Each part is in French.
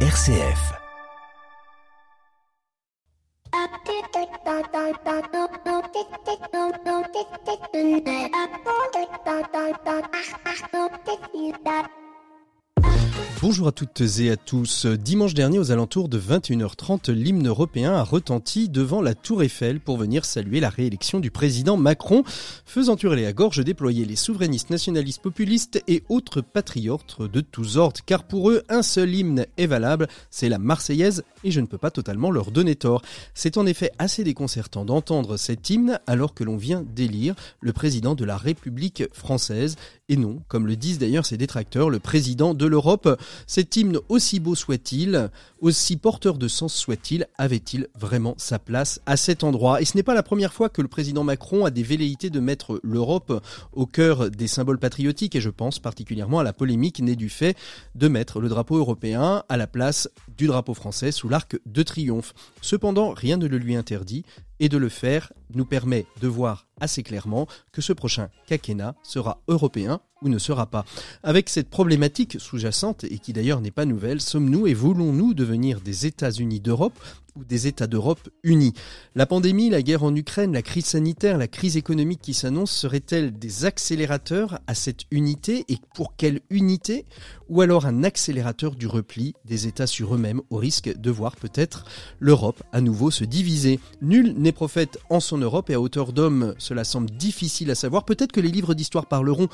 RCF. Bonjour à toutes et à tous. Dimanche dernier, aux alentours de 21h30, l'hymne européen a retenti devant la Tour Eiffel pour venir saluer la réélection du président Macron, faisant hurler à gorge déployer les souverainistes nationalistes populistes et autres patriotes de tous ordres, car pour eux, un seul hymne est valable, c'est la Marseillaise, et je ne peux pas totalement leur donner tort. C'est en effet assez déconcertant d'entendre cet hymne alors que l'on vient d'élire le président de la République française, et non, comme le disent d'ailleurs ses détracteurs, le président de l'Europe. Cet hymne, aussi beau soit-il, aussi porteur de sens soit-il, avait-il vraiment sa place à cet endroit? Et ce n'est pas la première fois que le président Macron a des velléités de mettre l'Europe au cœur des symboles patriotiques, et je pense particulièrement à la polémique née du fait de mettre le drapeau européen à la place du drapeau français sous l'arc de triomphe. Cependant, rien ne le lui interdit, et de le faire nous permet de voir assez clairement que ce prochain quinquennat sera européen ou ne sera pas. Avec cette problématique sous-jacente, et qui d'ailleurs n'est pas nouvelle, sommes-nous et voulons-nous devenir des États-Unis d'Europe ou des États d'Europe unis La pandémie, la guerre en Ukraine, la crise sanitaire, la crise économique qui s'annonce seraient-elles des accélérateurs à cette unité et pour quelle unité Ou alors un accélérateur du repli des États sur eux-mêmes au risque de voir peut-être l'Europe à nouveau se diviser? Nul n'est prophète en son Europe et à hauteur d'homme, cela semble difficile à savoir. Peut-être que les livres d'histoire parleront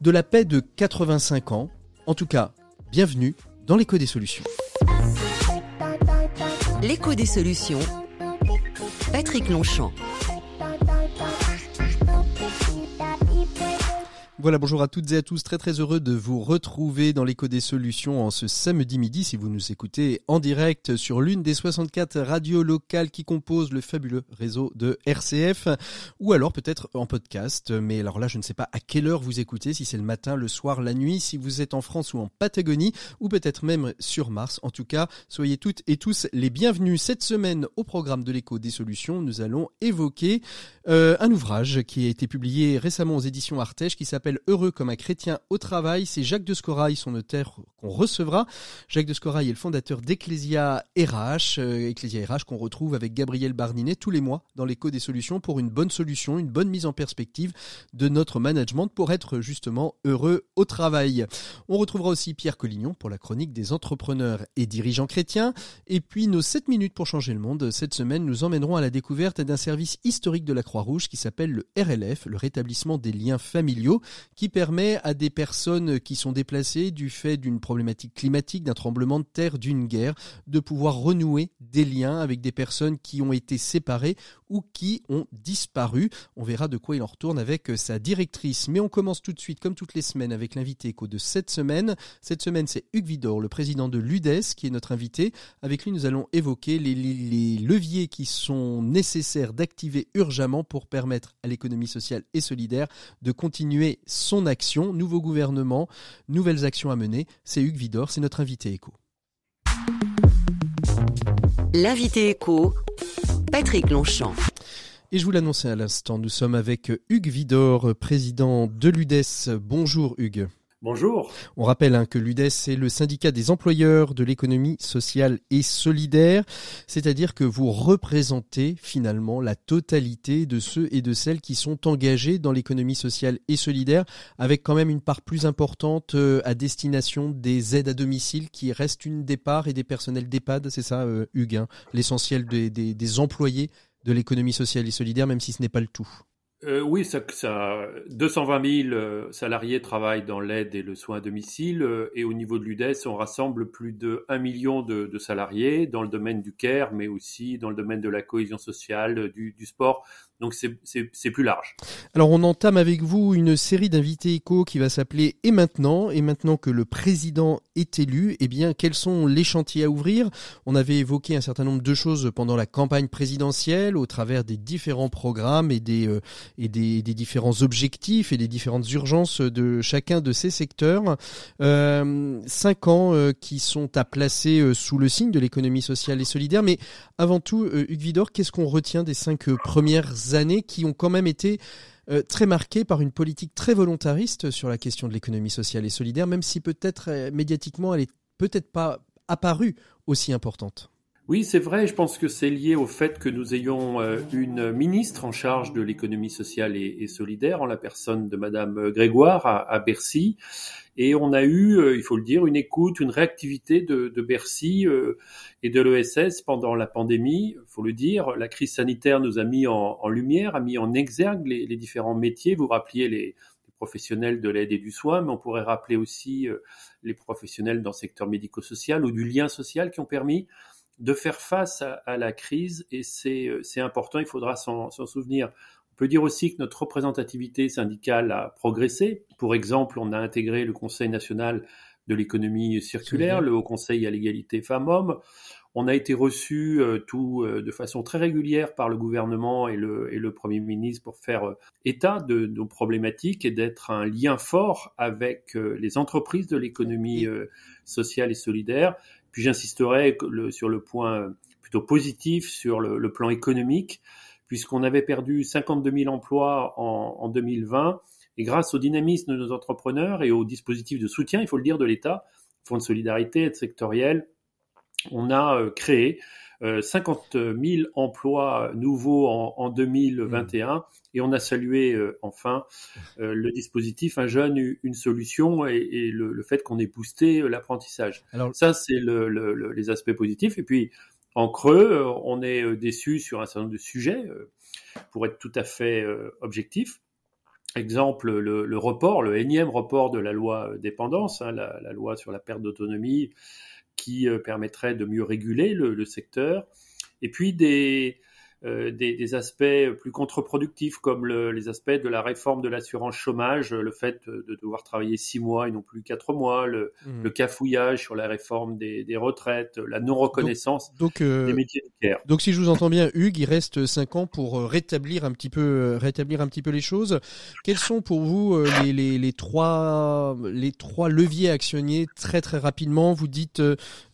de la paix de 85 ans. En tout cas, bienvenue dans l'écho des solutions. L'écho des solutions. Patrick Longchamp. Voilà, bonjour à toutes et à tous. Très très heureux de vous retrouver dans l'écho des solutions en ce samedi midi. Si vous nous écoutez en direct sur l'une des 64 radios locales qui composent le fabuleux réseau de RCF, ou alors peut-être en podcast. Mais alors là, je ne sais pas à quelle heure vous écoutez, si c'est le matin, le soir, la nuit, si vous êtes en France ou en Patagonie, ou peut-être même sur Mars. En tout cas, soyez toutes et tous les bienvenus. Cette semaine, au programme de l'écho des solutions, nous allons évoquer euh, un ouvrage qui a été publié récemment aux éditions Artege qui s'appelle Heureux comme un chrétien au travail. C'est Jacques de Scorail, son notaire, qu'on recevra. Jacques de Scorail est le fondateur d'Ecclesia RH, euh, Ecclesia RH qu'on retrouve avec Gabriel Barninet tous les mois dans l'écho des solutions pour une bonne solution, une bonne mise en perspective de notre management pour être justement heureux au travail. On retrouvera aussi Pierre Collignon pour la chronique des entrepreneurs et dirigeants chrétiens. Et puis nos 7 minutes pour changer le monde. Cette semaine, nous emmènerons à la découverte d'un service historique de la Croix-Rouge qui s'appelle le RLF, le rétablissement des liens familiaux, qui permet à des personnes qui sont déplacées du fait d'une problématique climatique, d'un tremblement de terre, d'une guerre, de pouvoir renouer des liens avec des personnes qui ont été séparées ou qui ont disparu. On verra de quoi il en retourne avec sa directrice. Mais on commence tout de suite, comme toutes les semaines, avec l'invité éco de cette semaine. Cette semaine, c'est Hugues Vidor, le président de l'UDES, qui est notre invité. Avec lui, nous allons évoquer les, les leviers qui sont nécessaires d'activer urgemment pour permettre à l'économie sociale et solidaire de continuer son action. Nouveau gouvernement, nouvelles actions à mener. C'est Hugues Vidor, c'est notre invité éco. L'invité éco, Patrick Longchamp. Et je vous l'annonçais à l'instant, nous sommes avec Hugues Vidor, président de l'UDES. Bonjour Hugues. Bonjour. On rappelle hein, que l'UDES est le syndicat des employeurs de l'économie sociale et solidaire, c'est-à-dire que vous représentez finalement la totalité de ceux et de celles qui sont engagés dans l'économie sociale et solidaire, avec quand même une part plus importante euh, à destination des aides à domicile qui reste une des parts et des personnels d'EHPAD, c'est ça euh, Hugues, hein, l'essentiel des employés de l'économie sociale et solidaire, même si ce n'est pas le tout. Euh, oui, ça, ça, 220 000 euh, salariés travaillent dans l'aide et le soin à domicile. Euh, et au niveau de l'UDES, on rassemble plus de 1 million de, salariés dans le domaine du care, mais aussi dans le domaine de la cohésion sociale, du, du sport. Donc c'est plus large. Alors on entame avec vous une série d'invités éco qui va s'appeler Et maintenant Et maintenant que le président est élu, eh bien quels sont les chantiers à ouvrir? On avait évoqué un certain nombre de choses pendant la campagne présidentielle au travers des différents programmes et des, euh, et des, des, différents objectifs et des différentes urgences de chacun de ces secteurs. Euh, cinq ans euh, qui sont à placer euh, sous le signe de l'économie sociale et solidaire. Mais avant tout, Hugues Vidor, qu'est-ce qu'on retient des cinq premières années qui ont quand même été euh, très marquées par une politique très volontariste sur la question de l'économie sociale et solidaire, même si peut-être euh, médiatiquement elle est peut-être pas apparue aussi importante. Oui, c'est vrai. Je pense que c'est lié au fait que nous ayons euh, une ministre en charge de l'économie sociale et, solidaire, en la personne de Madame Grégoire à, Bercy. Et on a eu, euh, il faut le dire, une écoute, une réactivité de, Bercy euh, et de l'ESS pendant la pandémie. Il faut le dire, la crise sanitaire nous a mis en, lumière, a mis en exergue les, différents métiers. Vous rappeliez les, professionnels de l'aide et du soin, mais on pourrait rappeler aussi les professionnels dans le secteur médico-social ou du lien social qui ont permis de faire face à, la crise et euh, c'est important, il faudra s'en souvenir. On peut dire aussi que notre représentativité syndicale a progressé. Pour exemple, on a intégré le Conseil national de l'économie circulaire, le Haut Conseil à l'égalité femmes-hommes. On a été reçu euh, tout euh, de façon très régulière par le gouvernement et le, et le Premier ministre pour faire état de, nos problématiques et d'être un lien fort avec les entreprises de l'économie sociale et solidaire. Puis j'insisterai sur le point plutôt positif sur le, plan économique, puisqu'on avait perdu 52 000 emplois en, 2020. Et grâce au dynamisme de nos entrepreneurs et au dispositif de soutien, il faut le dire, de l'État, Fonds de solidarité, aide sectorielle, on a euh, créé 50 euh, 000 emplois nouveaux en, 2021 mmh. et on a salué euh, enfin euh, le dispositif Un jeune, une solution et, le, fait qu'on ait boosté l'apprentissage. Alors ça, c'est le, les aspects positifs. Et puis en creux, on est déçu sur un certain nombre de sujets pour être tout à fait objectif. Exemple, le, report, le énième report de la loi dépendance, hein, la, loi sur la perte d'autonomie, qui euh, permettrait de mieux réguler le, secteur. Et puis des, euh, des, aspects plus contre-productifs comme les aspects de la réforme de l'assurance chômage, le fait de devoir travailler six mois et non plus quatre mois, le, mmh. cafouillage sur la réforme des, retraites, la non-reconnaissance euh, des métiers de care. Donc si je vous entends bien, Hugues, il reste cinq ans pour rétablir un petit peu, rétablir un petit peu les choses. Quels sont pour vous les, les, trois, les trois leviers actionniers très très rapidement? Vous dites,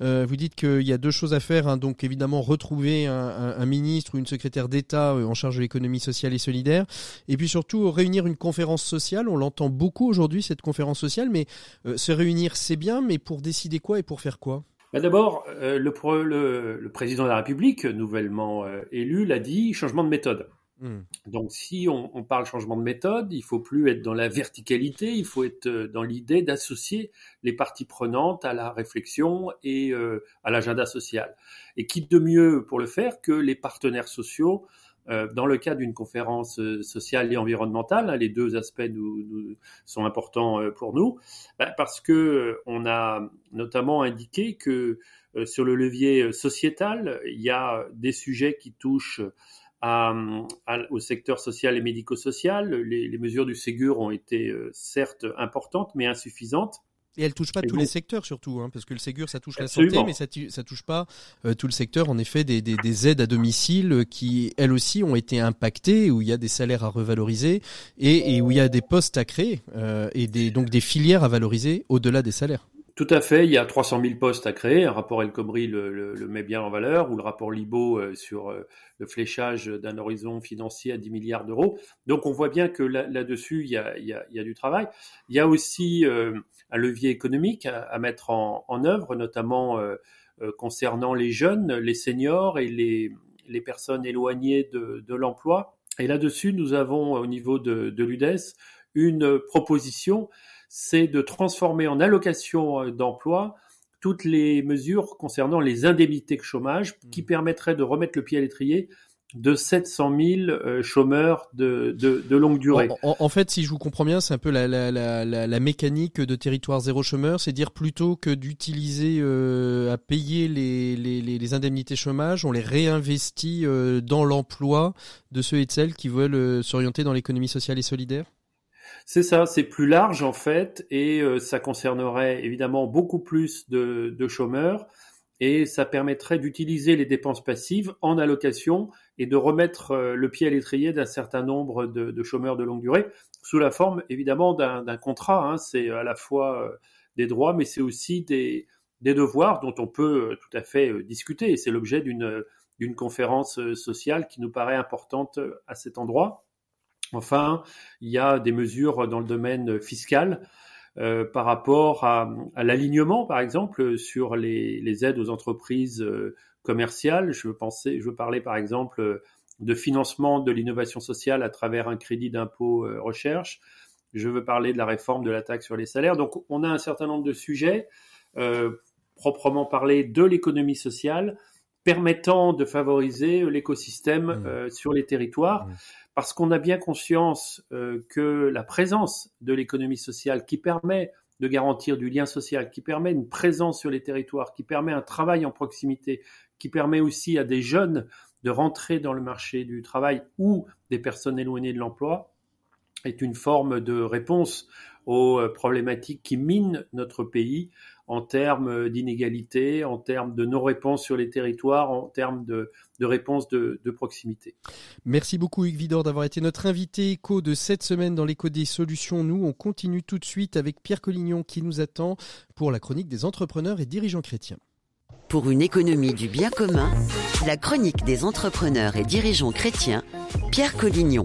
vous dites qu'il y a deux choses à faire, hein. donc évidemment retrouver un, un, un ministre ou une secrétaire d'État euh, en charge de l'économie sociale et solidaire. Et puis surtout, réunir une conférence sociale. On l'entend beaucoup aujourd'hui, cette conférence sociale, mais euh, se réunir, c'est bien, mais pour décider quoi et pour faire quoi? Bah, D'abord, euh, le, président de la République, nouvellement élu, l'a dit, changement de méthode. Hmm. Donc si on, parle changement de méthode, il faut plus être dans la verticalité, il faut être dans l'idée d'associer les parties prenantes à la réflexion et à l'agenda social. Et qui de mieux pour le faire que les partenaires sociaux euh, dans le cadre d'une conférence euh, sociale et environnementale, hein, les deux aspects sont importants euh, pour nous, bah, parce que on a notamment indiqué que sur le levier sociétal, il y a des sujets qui touchent à, au secteur social et médico-social. Les, les, mesures du Ségur ont été certes importantes, mais insuffisantes. Et elle touche pas tous les secteurs surtout, hein, parce que le Ségur ça touche la santé, mais ça, ça touche pas euh, tout le secteur. En effet, des, des, des, aides à domicile euh, qui elles aussi ont été impactées, où il y a des salaires à revaloriser et, et où il y a des postes à créer euh, et des, donc des filières à valoriser au-delà des salaires. Tout à fait, il y a 300 000 postes à créer. Un rapport El Khomri le, le, met bien en valeur, ou le rapport Libo euh, sur euh, le fléchage d'un horizon financier à 10 milliards d'euros. Donc on voit bien que là-dessus, il, il, y a, du travail. Il y a aussi euh, un levier économique à, à mettre en, en, œuvre, notamment concernant les jeunes, les seniors et les, les personnes éloignées de, de l'emploi. Et là-dessus, nous avons au niveau de, de l'UDES une proposition c'est de transformer en allocation euh, d'emploi toutes les mesures concernant les indemnités de chômage qui mmh. permettraient de remettre le pied à l'étrier de 700 000 euh, chômeurs de, longue durée. En, fait, si je vous comprends bien, c'est un peu la, mécanique de territoire zéro chômeur, c'est dire plutôt que d'utiliser euh, à payer les, les, indemnités chômage, on les réinvestit dans l'emploi de ceux et de celles qui veulent s'orienter dans l'économie sociale et solidaire? C'est ça, c'est plus large en fait, et euh, ça concernerait évidemment beaucoup plus de, chômeurs, et ça permettrait d'utiliser les dépenses passives en allocation et de remettre euh, le pied à l'étrier d'un certain nombre de, chômeurs de longue durée, sous la forme évidemment d'un contrat. Hein. c'est à la fois euh, des droits, mais c'est aussi des, des, devoirs dont on peut tout à fait discuter, et c'est l'objet d'une conférence sociale qui nous paraît importante à cet endroit. Enfin, il y a des mesures dans le domaine fiscal. par rapport à, l'alignement, par exemple, sur les, aides aux entreprises commerciales. Je veux penser, je veux parler par exemple de financement de l'innovation sociale à travers un crédit d'impôt recherche. Je veux parler de la réforme de la taxe sur les salaires. Donc, on a un certain nombre de sujets proprement parler de l'économie sociale permettant de favoriser l'écosystème mmh. euh, sur les territoires, mmh. Parce qu'on a bien conscience euh, que la présence de l'économie sociale qui permet de garantir du lien social, qui permet une présence sur les territoires, qui permet un travail en proximité, qui permet aussi à des jeunes de rentrer dans le marché du travail ou des personnes éloignées de l'emploi, est une forme de réponse aux euh, problématiques qui minent notre pays en termes d'inégalité, en termes de non-réponse sur les territoires, en termes de, de réponse de, proximité. Merci beaucoup Hugues Vidor d'avoir été notre invité écho de cette semaine dans l'écho des solutions. Nous, on continue tout de suite avec Pierre Collignon qui nous attend pour la chronique des entrepreneurs et dirigeants chrétiens. Pour une économie du bien commun, la chronique des entrepreneurs et dirigeants chrétiens, Pierre Collignon.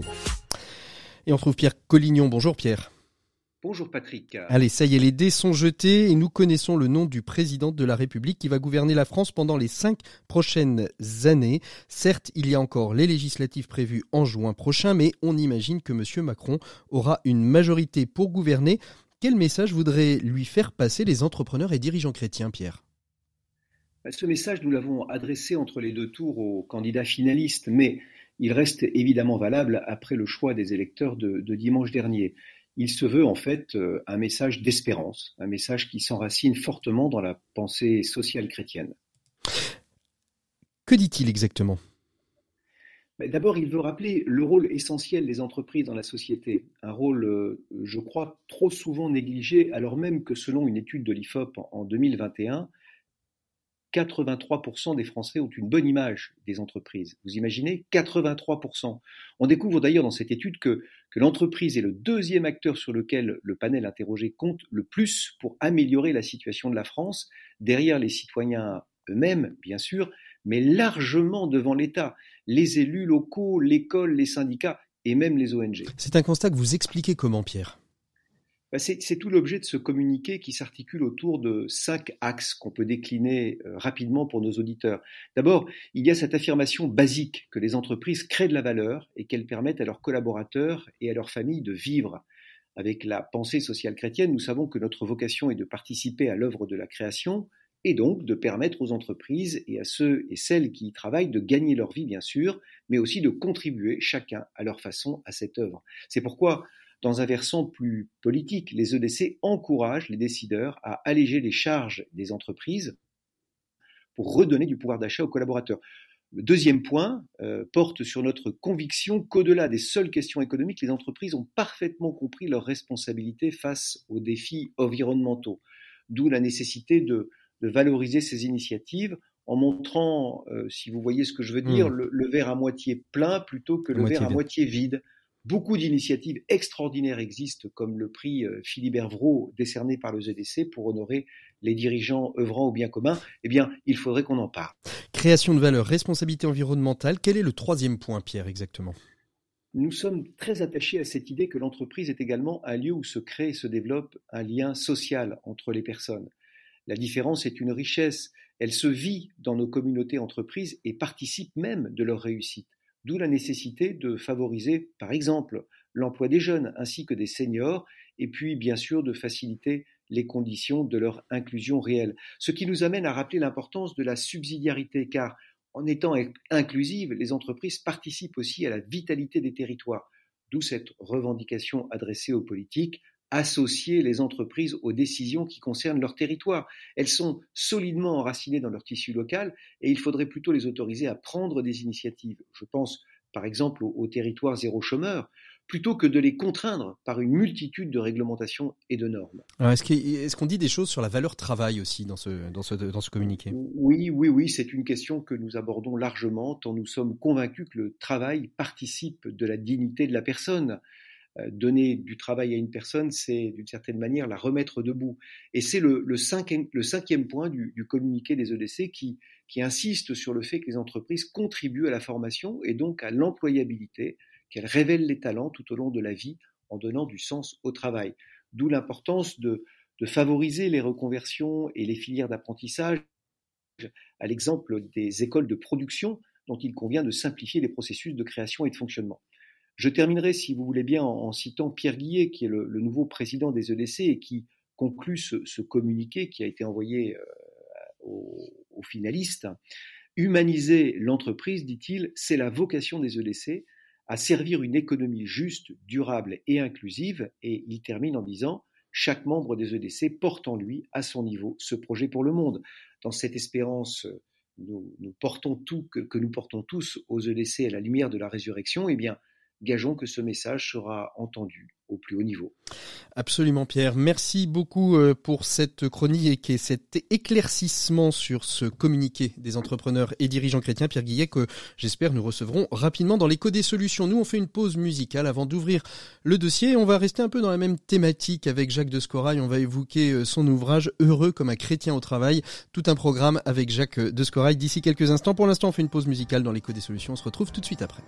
Et on trouve Pierre Collignon. Bonjour Pierre. Bonjour Patrick. Allez, ça y est, les dés sont jetés et nous connaissons le nom du président de la République qui va gouverner la France pendant les cinq prochaines années. Certes, il y a encore les législatives prévues en juin prochain, mais on imagine que M. Macron aura une majorité pour gouverner. Quel message voudraient lui faire passer les entrepreneurs et dirigeants chrétiens, Pierre? Bah, Ce message, nous l'avons adressé entre les deux tours aux candidats finalistes, mais il reste évidemment valable après le choix des électeurs de, de dimanche dernier il se veut en fait euh, un message d'espérance, un message qui s'enracine fortement dans la pensée sociale chrétienne. Que dit-il exactement? Ben, D'abord, il veut rappeler le rôle essentiel des entreprises dans la société, un rôle, euh, je crois, trop souvent négligé, alors même que selon une étude de l'IFOP en 2021, 83% des Français ont une bonne image des entreprises. Vous imaginez? 83%. On découvre d'ailleurs dans cette étude que, l'entreprise est le deuxième acteur sur lequel le panel interrogé compte le plus pour améliorer la situation de la France, derrière les citoyens eux-mêmes, bien sûr, mais largement devant l'État, les élus locaux, l'école, les syndicats et même les ONG. C'est un constat que vous expliquez comment, Pierre? C'est tout l'objet de ce communiqué qui s'articule autour de cinq axes qu'on peut décliner euh, rapidement pour nos auditeurs. D'abord, il y a cette affirmation basique que les entreprises créent de la valeur et qu'elles permettent à leurs collaborateurs et à leurs familles de vivre. Avec la pensée sociale chrétienne, nous savons que notre vocation est de participer à l'œuvre de la création et donc de permettre aux entreprises et à ceux et celles qui y travaillent de gagner leur vie, bien sûr, mais aussi de contribuer chacun à leur façon à cette œuvre. C'est pourquoi dans un versant plus politique, les EDC encouragent les décideurs à alléger les charges des entreprises pour redonner du pouvoir d'achat aux collaborateurs. Le deuxième point euh, porte sur notre conviction qu'au-delà des seules questions économiques, les entreprises ont parfaitement compris leurs responsabilités face aux défis environnementaux, d'où la nécessité de, valoriser ces initiatives en montrant, euh, si vous voyez ce que je veux dire, mmh. le, verre à moitié plein plutôt que le verre à moitié vide. Beaucoup d'initiatives extraordinaires existent, comme le prix euh, Philibert Vraud décerné par le ZDC pour honorer les dirigeants œuvrant au bien commun. Eh bien, il faudrait qu'on en parle. Création de valeur, responsabilité environnementale. Quel est le troisième point, Pierre, exactement? Nous sommes très attachés à cette idée que l'entreprise est également un lieu où se crée et se développe un lien social entre les personnes. La différence est une richesse, elle se vit dans nos communautés entreprises et participe même de leur réussite. D'où la nécessité de favoriser, par exemple, l'emploi des jeunes ainsi que des seniors, et puis bien sûr de faciliter les conditions de leur inclusion réelle. Ce qui nous amène à rappeler l'importance de la subsidiarité, car en étant inclusives, les entreprises participent aussi à la vitalité des territoires. D'où cette revendication adressée aux politiques associer les entreprises aux décisions qui concernent leur territoire. Elles sont solidement enracinées dans leur tissu local et il faudrait plutôt les autoriser à prendre des initiatives. Je pense par exemple au, territoire zéro chômeur, plutôt que de les contraindre par une multitude de réglementations et de normes. Est-ce qu'on dit des choses sur la valeur travail aussi dans ce, dans ce, dans ce communiqué? Oui, oui, oui, c'est une question que nous abordons largement, tant nous sommes convaincus que le travail participe de la dignité de la personne. Euh, donner du travail à une personne, c'est d'une certaine manière la remettre debout. Et c'est le, cinquième, point du, communiqué des EDC qui, insiste sur le fait que les entreprises contribuent à la formation et donc à l'employabilité, qu'elles révèlent les talents tout au long de la vie en donnant du sens au travail. d'où l'importance de favoriser les reconversions et les filières d'apprentissage, à l'exemple des écoles de production dont il convient de simplifier les processus de création et de fonctionnement. Je terminerai, si vous voulez bien, en, citant Pierre Guillet, qui est le, nouveau président des EDC et qui conclut ce, communiqué qui a été envoyé euh, aux, finalistes. Humaniser l'entreprise, dit-il, c'est la vocation des EDC à servir une économie juste, durable et inclusive. Et il termine en disant chaque membre des EDC porte en lui, à son niveau, ce projet pour le monde. Dans cette espérance, nous, portons tout, que, que, nous portons tous aux EDC à la lumière de la résurrection, eh bien, gageons que ce message sera entendu au plus haut niveau. Absolument Pierre, merci beaucoup euh, pour cette chronique et cet éclaircissement sur ce communiqué des entrepreneurs et dirigeants chrétiens. Pierre Guillet, que j'espère nous recevrons rapidement dans l'écho des solutions. Nous, on fait une pause musicale avant d'ouvrir le dossier. On va rester un peu dans la même thématique avec Jacques de Scorail. On va évoquer euh, son ouvrage Heureux comme un chrétien au travail. Tout un programme avec Jacques de Scorail d'ici quelques instants. Pour l'instant, on fait une pause musicale dans l'écho des solutions. On se retrouve tout de suite après.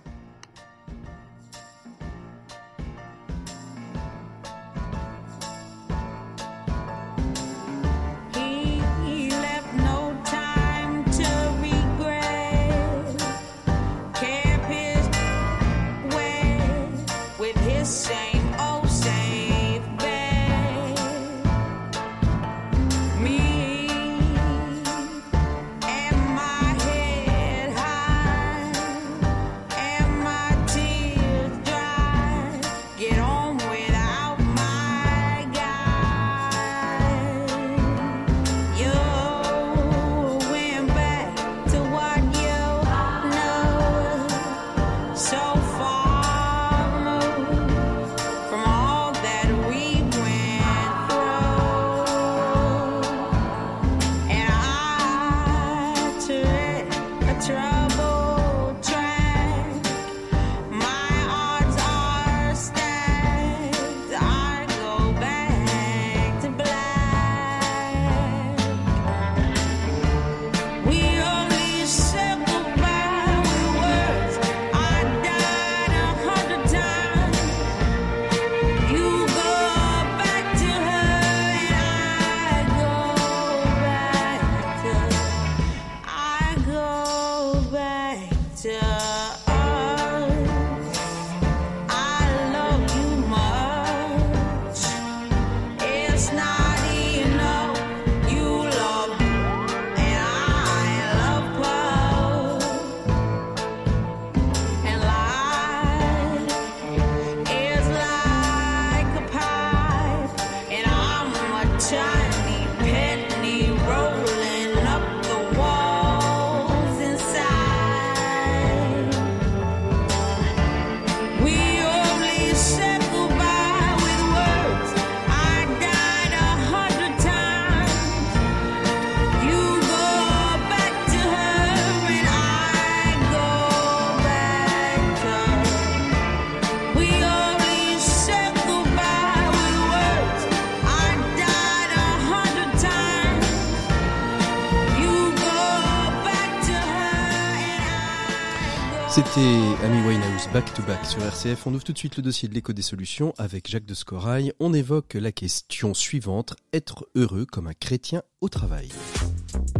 C'était Amy Winehouse Back to Back sur RCF. On ouvre tout de suite le dossier de l'écho des solutions avec Jacques de Scorail. On évoque la question suivante être heureux comme un chrétien au travail.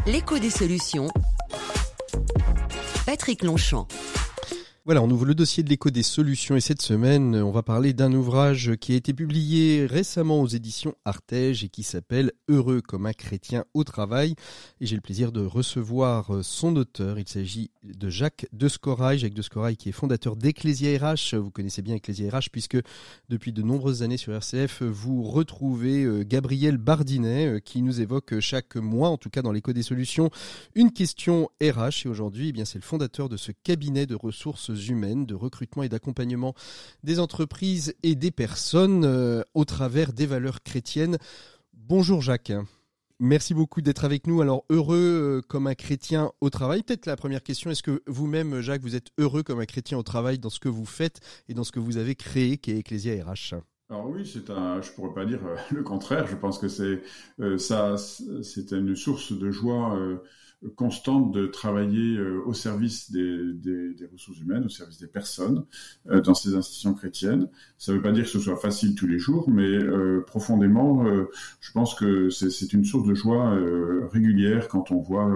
L'écho des solutions. Patrick Longchamp. Voilà, on ouvre le dossier de l'écho des solutions et cette semaine, on va parler d'un ouvrage qui a été publié récemment aux éditions Artege et qui s'appelle Heureux comme un chrétien au travail. Et j'ai le plaisir de recevoir son auteur. Il s'agit de Jacques Descorail. Jacques Descorail qui est fondateur d'Ecclesia RH. Vous connaissez bien Ecclesia RH puisque depuis de nombreuses années sur RCF, vous retrouvez euh, Gabriel Bardinet euh, qui nous évoque chaque mois, en tout cas dans l'écho des solutions, une question RH. Et aujourd'hui, eh bien, c'est le fondateur de ce cabinet de ressources humaines, de recrutement et d'accompagnement des entreprises et des personnes euh, au travers des valeurs chrétiennes. Bonjour Jacques. Merci beaucoup d'être avec nous. Alors heureux euh, comme un chrétien au travail. Peut-être la première question, est-ce que vous-même, Jacques, vous êtes heureux comme un chrétien au travail dans ce que vous faites et dans ce que vous avez créé, qui est Ecclesia RH alors oui, c'est un, je pourrais pas dire le contraire. Je pense que c'est ça, c'est une source de joie constante de travailler euh, au service des, des, des, ressources humaines, au service des personnes euh, dans ces institutions chrétiennes. Ça ne veut pas dire que ce soit facile tous les jours, mais euh, profondément, je pense que c'est une source de joie régulière quand on voit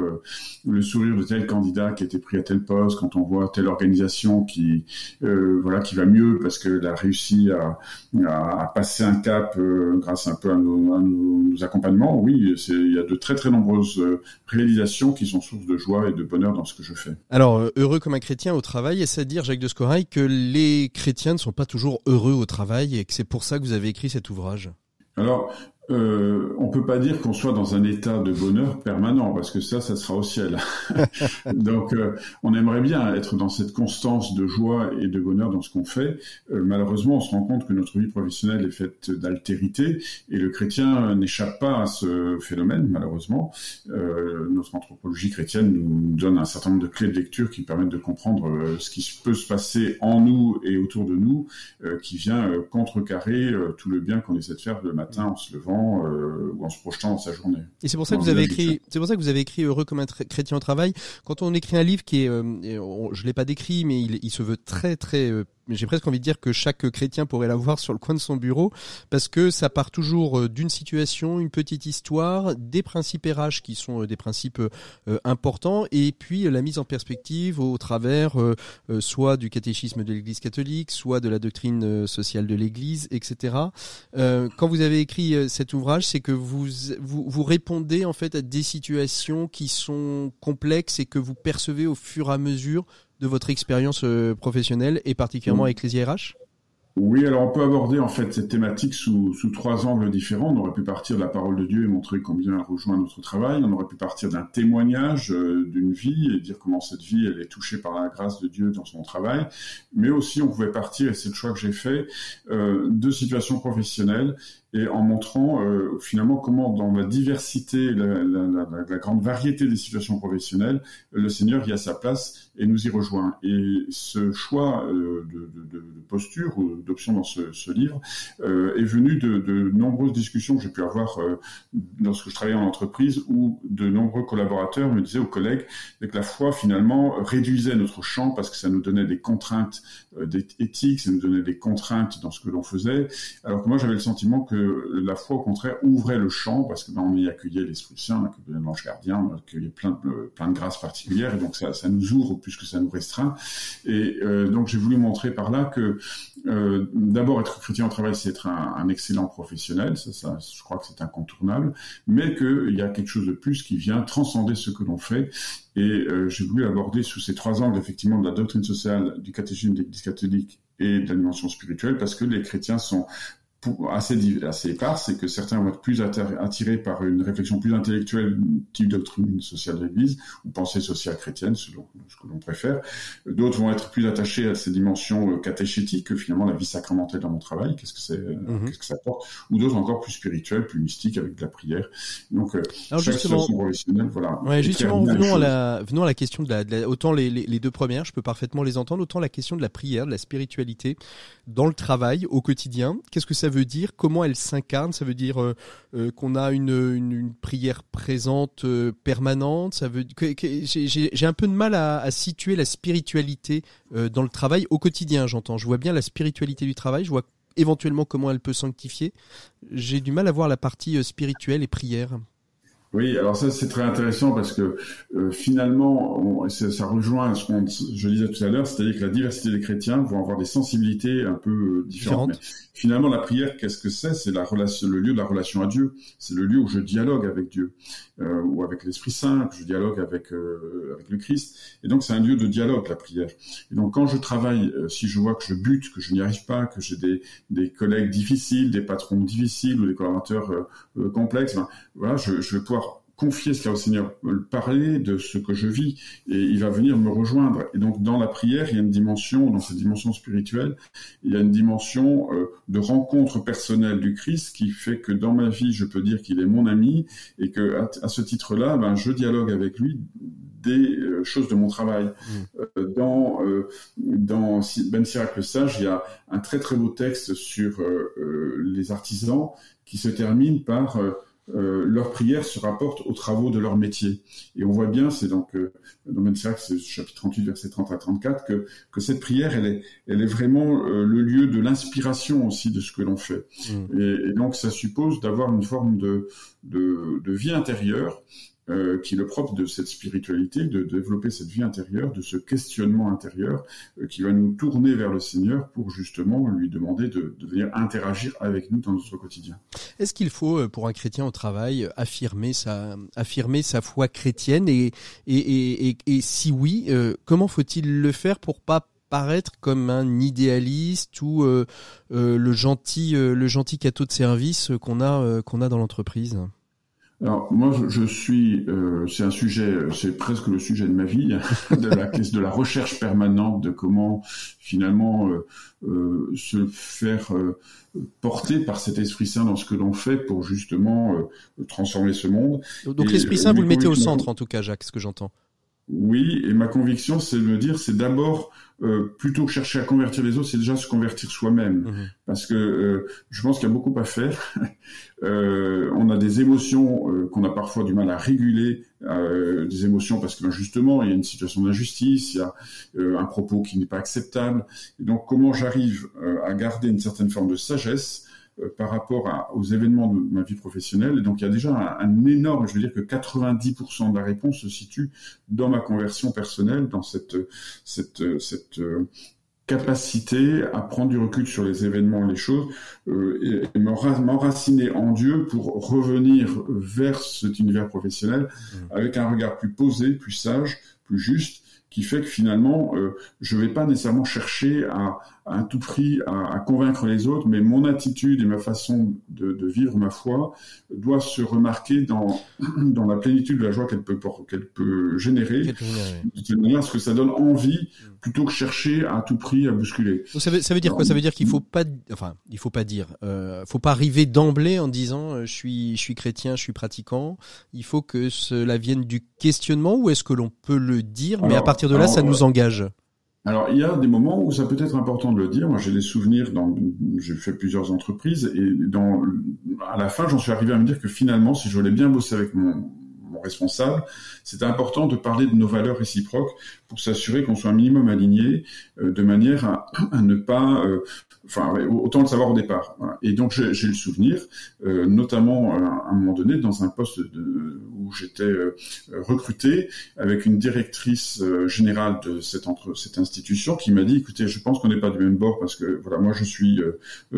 le sourire de tel candidat qui a été pris à tel poste, quand on voit telle organisation qui voilà qui va mieux parce qu'elle a réussi à, à, à, passer un cap grâce un peu à nos, à nos accompagnements. Oui, il y a de très très nombreuses réalisations qui sont source de joie et de bonheur dans ce que je fais. Alors, euh, heureux comme un chrétien au travail, est-ce à dire, Jacques de Scorail, que les chrétiens ne sont pas toujours heureux au travail et que c'est pour ça que vous avez écrit cet ouvrage? Alors, euh, on peut pas dire qu'on soit dans un état de bonheur permanent parce que ça, ça sera au ciel. Donc, euh, on aimerait bien être dans cette constance de joie et de bonheur dans ce qu'on fait. Euh, malheureusement, on se rend compte que notre vie professionnelle est faite d'altérité et le chrétien n'échappe pas à ce phénomène. Malheureusement, euh, notre anthropologie chrétienne nous donne un certain nombre de clés de lecture qui permettent de comprendre ce qui peut se passer en nous et autour de nous, qui vient contrecarrer tout le bien qu'on essaie de faire le matin en se levant euh, ou en se projetant dans sa journée. Et c'est pour ça que vous avez écrit, c'est pour ça que vous avez écrit Heureux comme un chrétien au travail. Quand on écrit un livre qui est, euh, je l'ai pas décrit, mais il, il, se veut très très euh, j'ai presque envie de dire que chaque chrétien pourrait l'avoir sur le coin de son bureau, parce que ça part toujours euh, d'une situation, une petite histoire, des principes RH qui sont euh, des principes euh, importants, et puis la mise en perspective au travers soit du catéchisme de l'Église catholique, soit de la doctrine sociale de l'Église, etc. quand vous avez écrit cet ouvrage, c'est que vous, vous, vous répondez en fait à des situations qui sont complexes et que vous percevez au fur et à mesure de votre expérience euh, professionnelle et particulièrement avec les IRH oui, alors on peut aborder en fait cette thématique sous, sous trois angles différents. On aurait pu partir de la parole de Dieu et montrer combien elle rejoint notre travail. On aurait pu partir d'un témoignage euh, d'une vie et dire comment cette vie elle est touchée par la grâce de Dieu dans son travail. Mais aussi on pouvait partir, et c'est le choix que j'ai fait, euh, de situations professionnelles et en montrant euh, finalement comment dans la diversité, la, grande variété des situations professionnelles, le Seigneur y a sa place et nous y rejoint. Et ce choix euh, de, posture ou d'option dans ce, livre euh, est venu de, de, nombreuses discussions que j'ai pu avoir lorsque je travaillais en entreprise où de nombreux collaborateurs me disaient aux collègues que la foi finalement réduisait notre champ parce que ça nous donnait des contraintes éthiques, ça nous donnait des contraintes dans ce que l'on faisait, alors que moi j'avais le sentiment que la foi, au contraire, ouvrait le champ, parce que ben, on y accueillait l'Esprit Saint, on accueillait l'ange gardien, on accueillait plein de, plein de grâces particulières, et donc ça, nous ouvre plus que ça nous restreint. Et euh, donc j'ai voulu montrer par là que euh, d'abord être chrétien au travail, c'est être un, excellent professionnel, ça, je crois que c'est incontournable, mais qu'il y a quelque chose de plus qui vient transcender ce que l'on fait. Et euh, j'ai voulu aborder sous ces trois angles, effectivement, de la doctrine sociale, du catéchisme de l'Église catholique et de la dimension spirituelle, parce que les chrétiens sont assez, assez épars, c'est que certains vont être plus attirés par une réflexion plus intellectuelle, type doctrine sociale de l'Église, ou pensée sociale chrétienne, selon ce que l'on préfère. D'autres vont être plus attachés à ces dimensions euh, catéchétiques, finalement la vie sacramentelle dans mon travail, qu'est-ce que c'est, euh, mhm. qu'est-ce que ça apporte, ou d'autres encore plus spirituels, plus mystiques, avec de la prière. Donc, euh, Alors justement, voilà. Ouais, justement, venons à la, venons à la question de la, de la autant les, les, les deux premières, je peux parfaitement les entendre, autant la question de la prière, de la spiritualité dans le travail, au quotidien. Qu'est-ce que ça veut dire Comment elle s'incarne? Ça veut dire euh, euh, qu'on a une, une, prière présente euh, permanente? Ça veut. J'ai un peu de mal à, à situer la spiritualité dans le travail au quotidien. J'entends. Je vois bien la spiritualité du travail. Je vois éventuellement comment elle peut sanctifier. J'ai du mal à voir la partie spirituelle et prière. Oui, alors ça c'est très intéressant parce que euh, finalement, on, ça, rejoint ce que je disais tout à l'heure, c'est-à-dire que la diversité des chrétiens vont avoir des sensibilités un peu euh, différentes. finalement, la prière, qu'est-ce que c'est? C'est la relation, le lieu de la relation à Dieu. C'est le lieu où je dialogue avec Dieu euh, ou avec l'Esprit Saint, que je dialogue avec avec le Christ. Et donc c'est un lieu de dialogue la prière. Et donc quand je travaille, si je vois que je bute, que je n'y arrive pas, que j'ai des des collègues difficiles, des patrons difficiles ou des collaborateurs complexes, ben, voilà, je, je vais pouvoir confier cela au Seigneur, parler de ce que je vis, et il va venir me rejoindre. Et donc dans la prière, il y a une dimension, dans cette dimension spirituelle, il y a une dimension euh, de rencontre personnelle du Christ qui fait que dans ma vie, je peux dire qu'il est mon ami, et que à, ce titre-là, ben, je dialogue avec lui des euh, choses de mon travail. Mmh. Euh, dans, dans Ben Sirac le Sage, il y a un très très beau texte sur les artisans qui se termine par euh, leur prière se rapporte aux travaux de leur métier. Et on voit bien, c'est donc euh, dans Sirac, c'est chapitre 38, verset 30 à 34, que, que cette prière, elle est, elle est vraiment euh, le lieu de l'inspiration aussi de ce que l'on fait. Mmh. Et, et, donc, ça suppose d'avoir une forme de, de, de vie intérieure euh, qui est le propre de cette spiritualité, de, développer cette vie intérieure, de ce questionnement intérieur euh, qui va nous tourner vers le Seigneur pour justement lui demander de, de venir interagir avec nous dans notre quotidien. Est-ce qu'il faut, euh, pour un chrétien au travail, affirmer sa, affirmer sa foi chrétienne et, et, et, et si oui, comment faut-il le faire pour pas paraître comme un idéaliste ou le gentil le gentil cateau de service qu'on a qu'on a dans l'entreprise? Alors moi, je, suis, euh, c'est un sujet, c'est presque le sujet de ma vie, de la de la recherche permanente de comment finalement euh, euh, se faire porter par cet Esprit Saint dans ce que l'on fait pour justement transformer ce monde. Donc l'Esprit Saint, vous le mettez au centre en tout cas, Jacques, ce que j'entends. Oui, et ma conviction, c'est de me dire, c'est d'abord euh, plutôt que chercher à convertir les autres, c'est déjà se convertir soi-même, parce que euh, je pense qu'il y a beaucoup à faire. euh, on a des émotions euh, qu'on a parfois du mal à réguler, des émotions parce que ben, justement il y a une situation d'injustice, il y a un propos qui n'est pas acceptable. Et donc comment j'arrive à garder une certaine forme de sagesse euh, par rapport à, aux événements de ma vie professionnelle. Et donc, il y a déjà un, énorme, je veux dire que 90% de la réponse se situe dans ma conversion personnelle, dans cette, cette, cette euh, capacité à prendre du recul sur les événements et les choses euh, et, m'enraciner en Dieu pour revenir vers cet univers professionnel mmh. avec un regard plus posé, plus sage, plus juste, qui fait que finalement, euh, je ne vais pas nécessairement chercher à, à tout prix à, à, convaincre les autres, mais mon attitude et ma façon de, de vivre ma foi doit se remarquer dans, dans la plénitude de la joie qu'elle peut, qu'elle peut générer, de manière à ce que ça donne envie, plutôt que chercher à tout prix à bousculer. ça, veut, ça veut dire quoi? Ça veut dire qu'il faut pas, enfin, il faut pas dire, euh, faut pas arriver d'emblée en disant euh, je suis, je suis chrétien, je suis pratiquant. Il faut que cela vienne du questionnement, ou est-ce que l'on peut le dire, mais à partir de là, ça nous engage alors, il y a des moments où ça peut être important de le dire. Moi, j'ai des souvenirs dans, j'ai fait plusieurs entreprises et dans, à la fin, j'en suis arrivé à me dire que finalement, si je voulais bien bosser avec mon, responsable, c'est important de parler de nos valeurs réciproques pour s'assurer qu'on soit un minimum aligné euh, de manière à, à ne pas, euh, enfin, autant le savoir au départ. Et donc j'ai le souvenir, euh, notamment euh, à un moment donné dans un poste de, où j'étais euh, recruté avec une directrice générale de cette entre cette institution qui m'a dit, écoutez, je pense qu'on n'est pas du même bord parce que voilà, moi je suis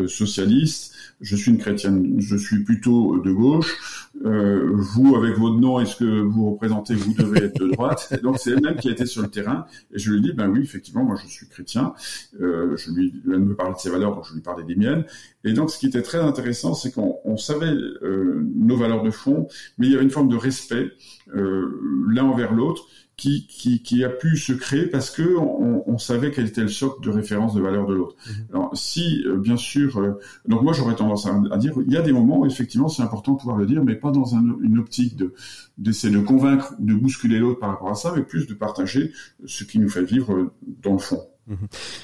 socialiste, je suis une chrétienne, je suis plutôt de gauche. Vous, avec votre nom, est-ce que vous représentez, vous devez être de droite. donc c'est elle-même qui a été sur le terrain et je lui dit, ben oui, effectivement, moi je suis chrétien. je lui, elle me parlait de ses valeurs, donc je lui parlais des miennes. Et donc ce qui était très intéressant, c'est qu'on savait euh, nos valeurs de fond, mais il y avait une forme de respect euh, l'un envers l'autre qui, qui, qui, a pu se créer parce que on, on, savait quel était le socle de référence de valeur de l'autre. Mhm. Alors si, euh, bien sûr, euh, donc moi j'aurais tendance à, à, dire, il y a des moments où effectivement c'est important de pouvoir le dire, mais pas dans un, une optique de d'essayer de convaincre, de bousculer l'autre par rapport à ça, mais plus de partager ce qui nous fait vivre dans le fond.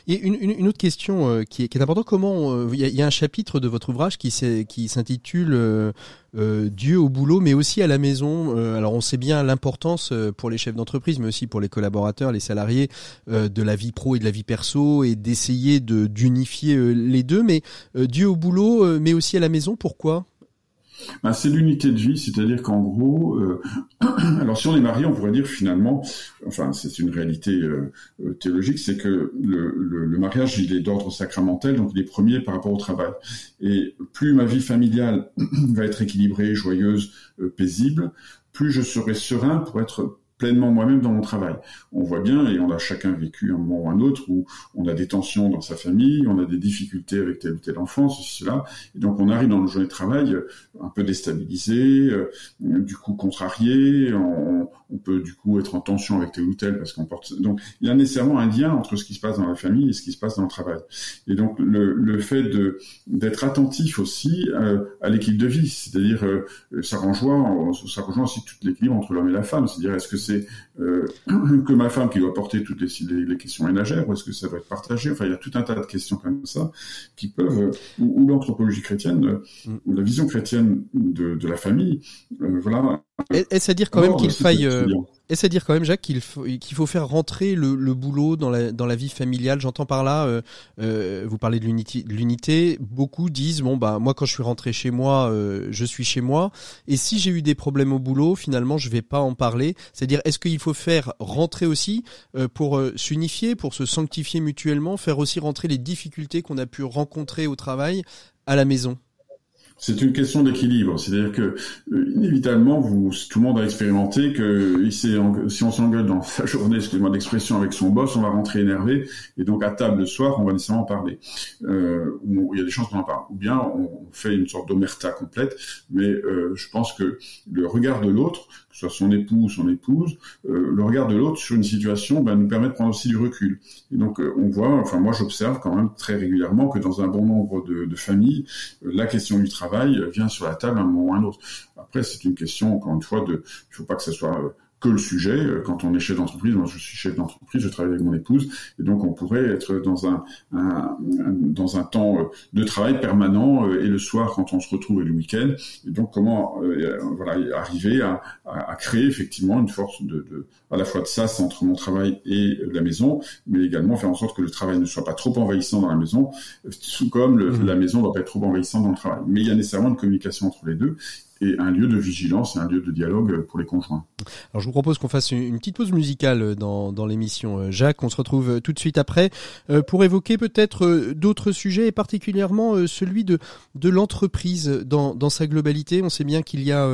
Et une, autre question euh, qui, est, qui, est, importante, comment euh, il y, a un chapitre de votre ouvrage qui s'intitule euh, Dieu au boulot, mais aussi à la maison. alors on sait bien l'importance pour les chefs d'entreprise, mais aussi pour les collaborateurs, les salariés, de la vie pro et de la vie perso, et d'essayer d'unifier les deux. Mais Dieu au boulot, mais aussi à la maison, pourquoi? Ben, c'est l'unité de vie, c'est-à-dire qu'en gros, euh, alors si on est marié, on pourrait dire finalement, enfin c'est une réalité euh, euh, théologique, c'est que le, mariage il est d'ordre sacramentel, donc il est premier par rapport au travail. Et plus ma vie familiale va être équilibrée, joyeuse, paisible, plus je serai serein pour être pleinement moi-même dans mon travail. On voit bien, et on a chacun vécu un moment ou un autre, où on a des tensions dans sa famille, on a des difficultés avec tel ou tel enfant, ceci, cela, et donc on arrive dans le journée de travail euh, un peu déstabilisé, euh, du coup contrarié, on, peut du coup être en tension avec tel ou tel, parce qu'on porte... Donc il y a nécessairement un lien entre ce qui se passe dans la famille et ce qui se passe dans le travail. Et donc le, fait d'être attentif aussi euh, à l'équipe de vie, c'est-à-dire ça, rejoint, ça rejoint aussi toute l'équilibre entre l'homme et la femme, c'est-à-dire est-ce que c'est euh, que ma femme qui doit porter toutes les, les, questions ménagères ou est-ce que ça doit être partagé? Enfin, il y a tout un tas de questions comme ça qui peuvent, euh, ou, l'anthropologie chrétienne, mm. ou la vision chrétienne de, de la famille, voilà. Est-ce à dire quand même qu'il faille est-ce à dire quand même, Jacques, qu'il faut, qu'il faut faire rentrer le, le, boulot dans la, dans la vie familiale J'entends par là, euh, euh, vous parlez de l'unité, l'unité. Beaucoup disent, bon bah moi quand je suis rentré chez moi, euh, je suis chez moi. Et si j'ai eu des problèmes au boulot, finalement je vais pas en parler. C'est-à-dire, est-ce qu'il faut faire rentrer aussi euh, pour euh, s'unifier, pour se sanctifier mutuellement, faire aussi rentrer les difficultés qu'on a pu rencontrer au travail à la maison? C'est une question d'équilibre, c'est-à-dire que euh, inévitablement, vous, tout le monde a expérimenté que si on s'engueule dans sa journée, excusez-moi d'expression, avec son boss, on va rentrer énervé, et donc à table le soir, on va nécessairement parler. Euh, il y a des chances qu'on en parle. Ou bien on fait une sorte d'omerta complète, mais euh, je pense que le regard de l'autre, soit son époux ou son épouse, euh, le regard de l'autre sur une situation ben, nous permet de prendre aussi du recul. Et donc euh, on voit, enfin moi j'observe quand même très régulièrement que dans un bon nombre de, familles, la question du travail vient sur la table à un moment ou à un autre. Après, c'est une question, encore une fois, de, il faut pas que ce soit euh, que le sujet. Euh, quand on est chef d'entreprise, moi je suis chef d'entreprise, je travaille avec mon épouse, et donc on pourrait être dans un, dans un temps euh, de travail permanent et le soir quand on se retrouve et le week-end. Et donc comment voilà arriver à, à, créer effectivement une force de, de, à la fois de sas entre mon travail et la maison, mais également faire en sorte que le travail ne soit pas trop envahissant dans la maison, tout comme le, mmh. la maison ne doit pas être trop envahissante dans le travail. Mais il y a nécessairement une communication entre les deux et un lieu de vigilance et un lieu de dialogue pour les conjoints. Alors je vous propose qu'on fasse une petite pause musicale dans, dans l'émission euh, Jacques. On se retrouve tout de suite après euh, pour évoquer peut-être euh, d'autres sujets et particulièrement celui de, de l'entreprise dans, dans sa globalité. On sait bien qu'il y a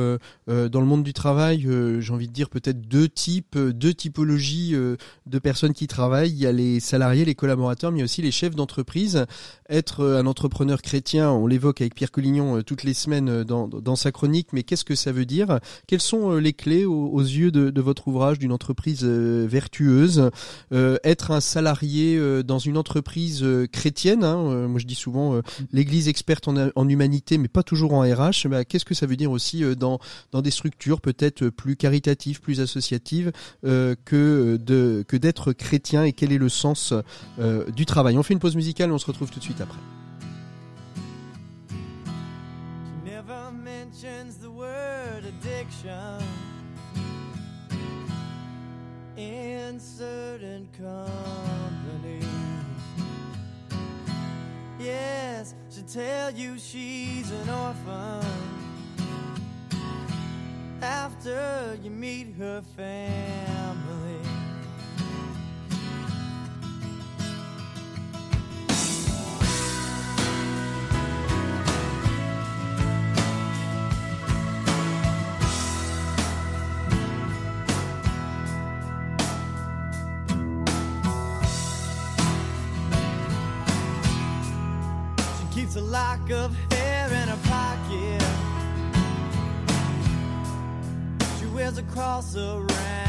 dans le monde du travail, j'ai envie de dire peut-être deux types, deux typologies de personnes qui travaillent. Il y a les salariés, les collaborateurs, mais aussi les chefs d'entreprise. Être un entrepreneur chrétien, on l'évoque avec Pierre Collignon toutes les semaines dans, dans sa chronique mais qu'est-ce que ça veut dire? Quelles sont euh, les clés aux, yeux de, votre ouvrage d'une entreprise euh, vertueuse? Euh, Être un salarié dans une entreprise chrétienne, hein, moi je dis souvent l'Église experte en, humanité, mais pas toujours en RH. Bah, qu'est-ce que ça veut dire aussi dans, des structures peut-être plus caritatives, plus associatives que d'être chrétien? Et quel est le sens du travail? On fait une pause musicale et on se retrouve tout de suite après. Company. Yes, she'll tell you she's an orphan after you meet her family. Lock of hair in her pocket. She wears a cross around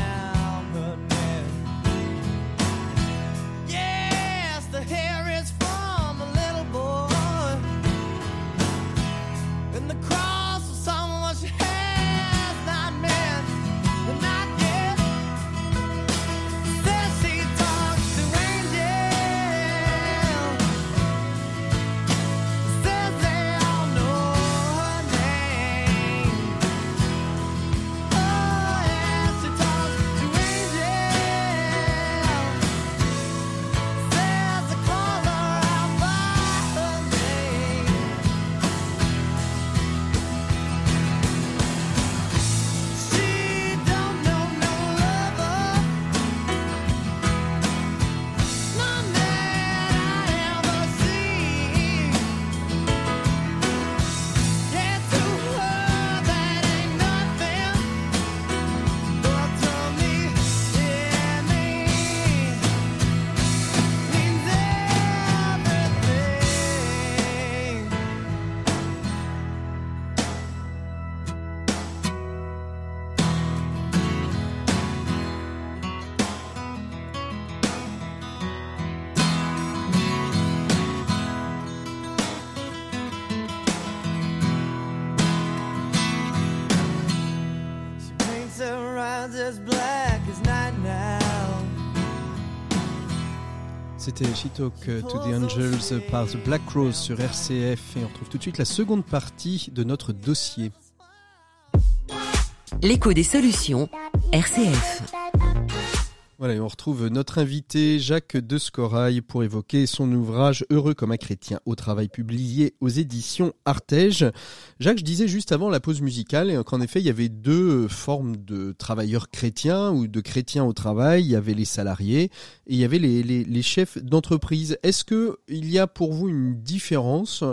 C'était She Talk to the Angels par The Black Rose sur RCF et on retrouve tout de suite la seconde partie de notre dossier. L'écho des solutions, RCF. Voilà, on retrouve notre invité Jacques de Scorail pour évoquer son ouvrage Heureux comme un chrétien au travail publié aux éditions Artege. Jacques, je disais juste avant la pause musicale qu'en effet, il y avait deux formes de travailleurs chrétiens ou de chrétiens au travail. Il y avait les salariés et il y avait les, les chefs d'entreprise. Est-ce que il y a pour vous une différence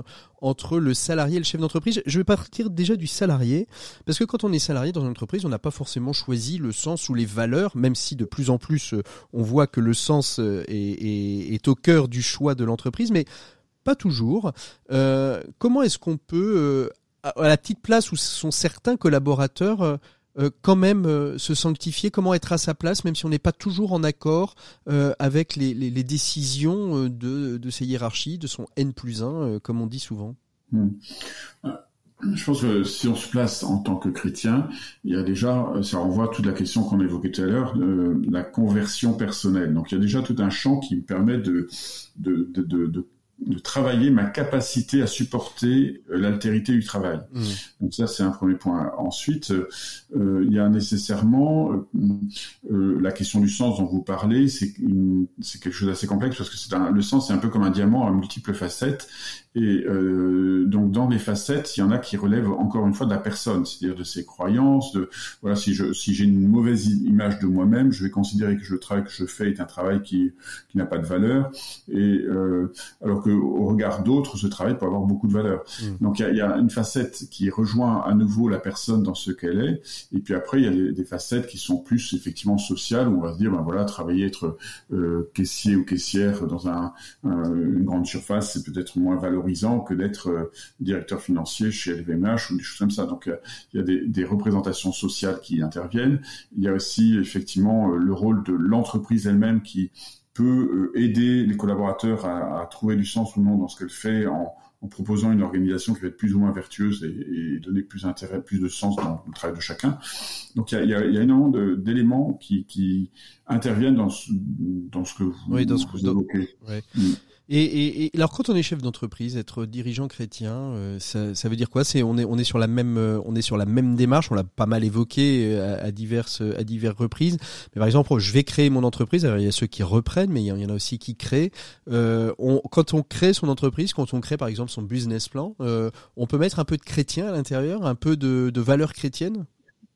entre le salarié et le chef d'entreprise. Je vais partir déjà du salarié, parce que quand on est salarié dans une entreprise, on n'a pas forcément choisi le sens ou les valeurs, même si de plus en plus euh, on voit que le sens euh, est, au cœur du choix de l'entreprise, mais pas toujours. Euh, comment est-ce qu'on peut, à la petite place où sont certains collaborateurs, quand même euh, se sanctifier, comment être à sa place, même si on n'est pas toujours en accord euh, avec les, décisions de, ces hiérarchies, de son N plus 1, comme on dit souvent hmm. Je pense que si on se place en tant que chrétien, il y a déjà, ça renvoie à toute la question qu'on évoquait tout à l'heure, la conversion personnelle. Donc il y a déjà tout un champ qui me permet de de travailler ma capacité à supporter euh, l'altérité du travail. Mmh. Donc ça, c'est un premier point. Ensuite, euh, il y a nécessairement euh, la question du sens dont vous parlez. C'est quelque chose d'assez complexe parce que le sens, c'est un peu comme un diamant à multiples facettes. Et euh, donc dans les facettes, il y en a qui relèvent encore une fois de la personne, c'est-à-dire de ses croyances. De voilà, si je si j'ai une mauvaise image de moi-même, je vais considérer que le travail que je fais est un travail qui qui n'a pas de valeur. Et euh, alors que au regard d'autres, ce travail peut avoir beaucoup de valeur. Mmh. Donc il y, a, il y, a, une facette qui rejoint à nouveau la personne dans ce qu'elle est. Et puis après, il y a des, des, facettes qui sont plus effectivement sociales où on va se dire ben voilà, travailler être euh, caissier ou caissière dans un, une grande surface, c'est peut-être moins valorisant que d'être euh, directeur financier chez LVMH ou des choses comme ça. Donc euh, il y a des, représentations sociales qui interviennent. Il y a aussi effectivement euh, le rôle de l'entreprise elle-même qui peut aider les collaborateurs à, trouver du sens ou non dans ce qu'elle fait en, proposant une organisation qui va être plus ou moins vertueuse et, donner plus d'intérêt, plus de sens dans le travail de chacun. Donc il y a, y a, il y a énormément d'éléments qui, qui, interviennent dans ce, dans ce que vous, oui, dans ce que vous évoquez. Mm. Et, et, alors quand on est chef d'entreprise, être dirigeant chrétien, euh, ça, ça, veut dire quoi? C'est on est on est sur la même euh, on est sur la même démarche. On l'a pas mal évoqué euh, à, diverses à diverses reprises. Mais par exemple, je vais créer mon entreprise. Alors, il y a ceux qui reprennent, mais il y en a aussi qui créent. Euh, on, quand on crée son entreprise, quand on crée par exemple son business plan, on peut mettre un peu de chrétien à l'intérieur, un peu de, de valeurs chrétiennes.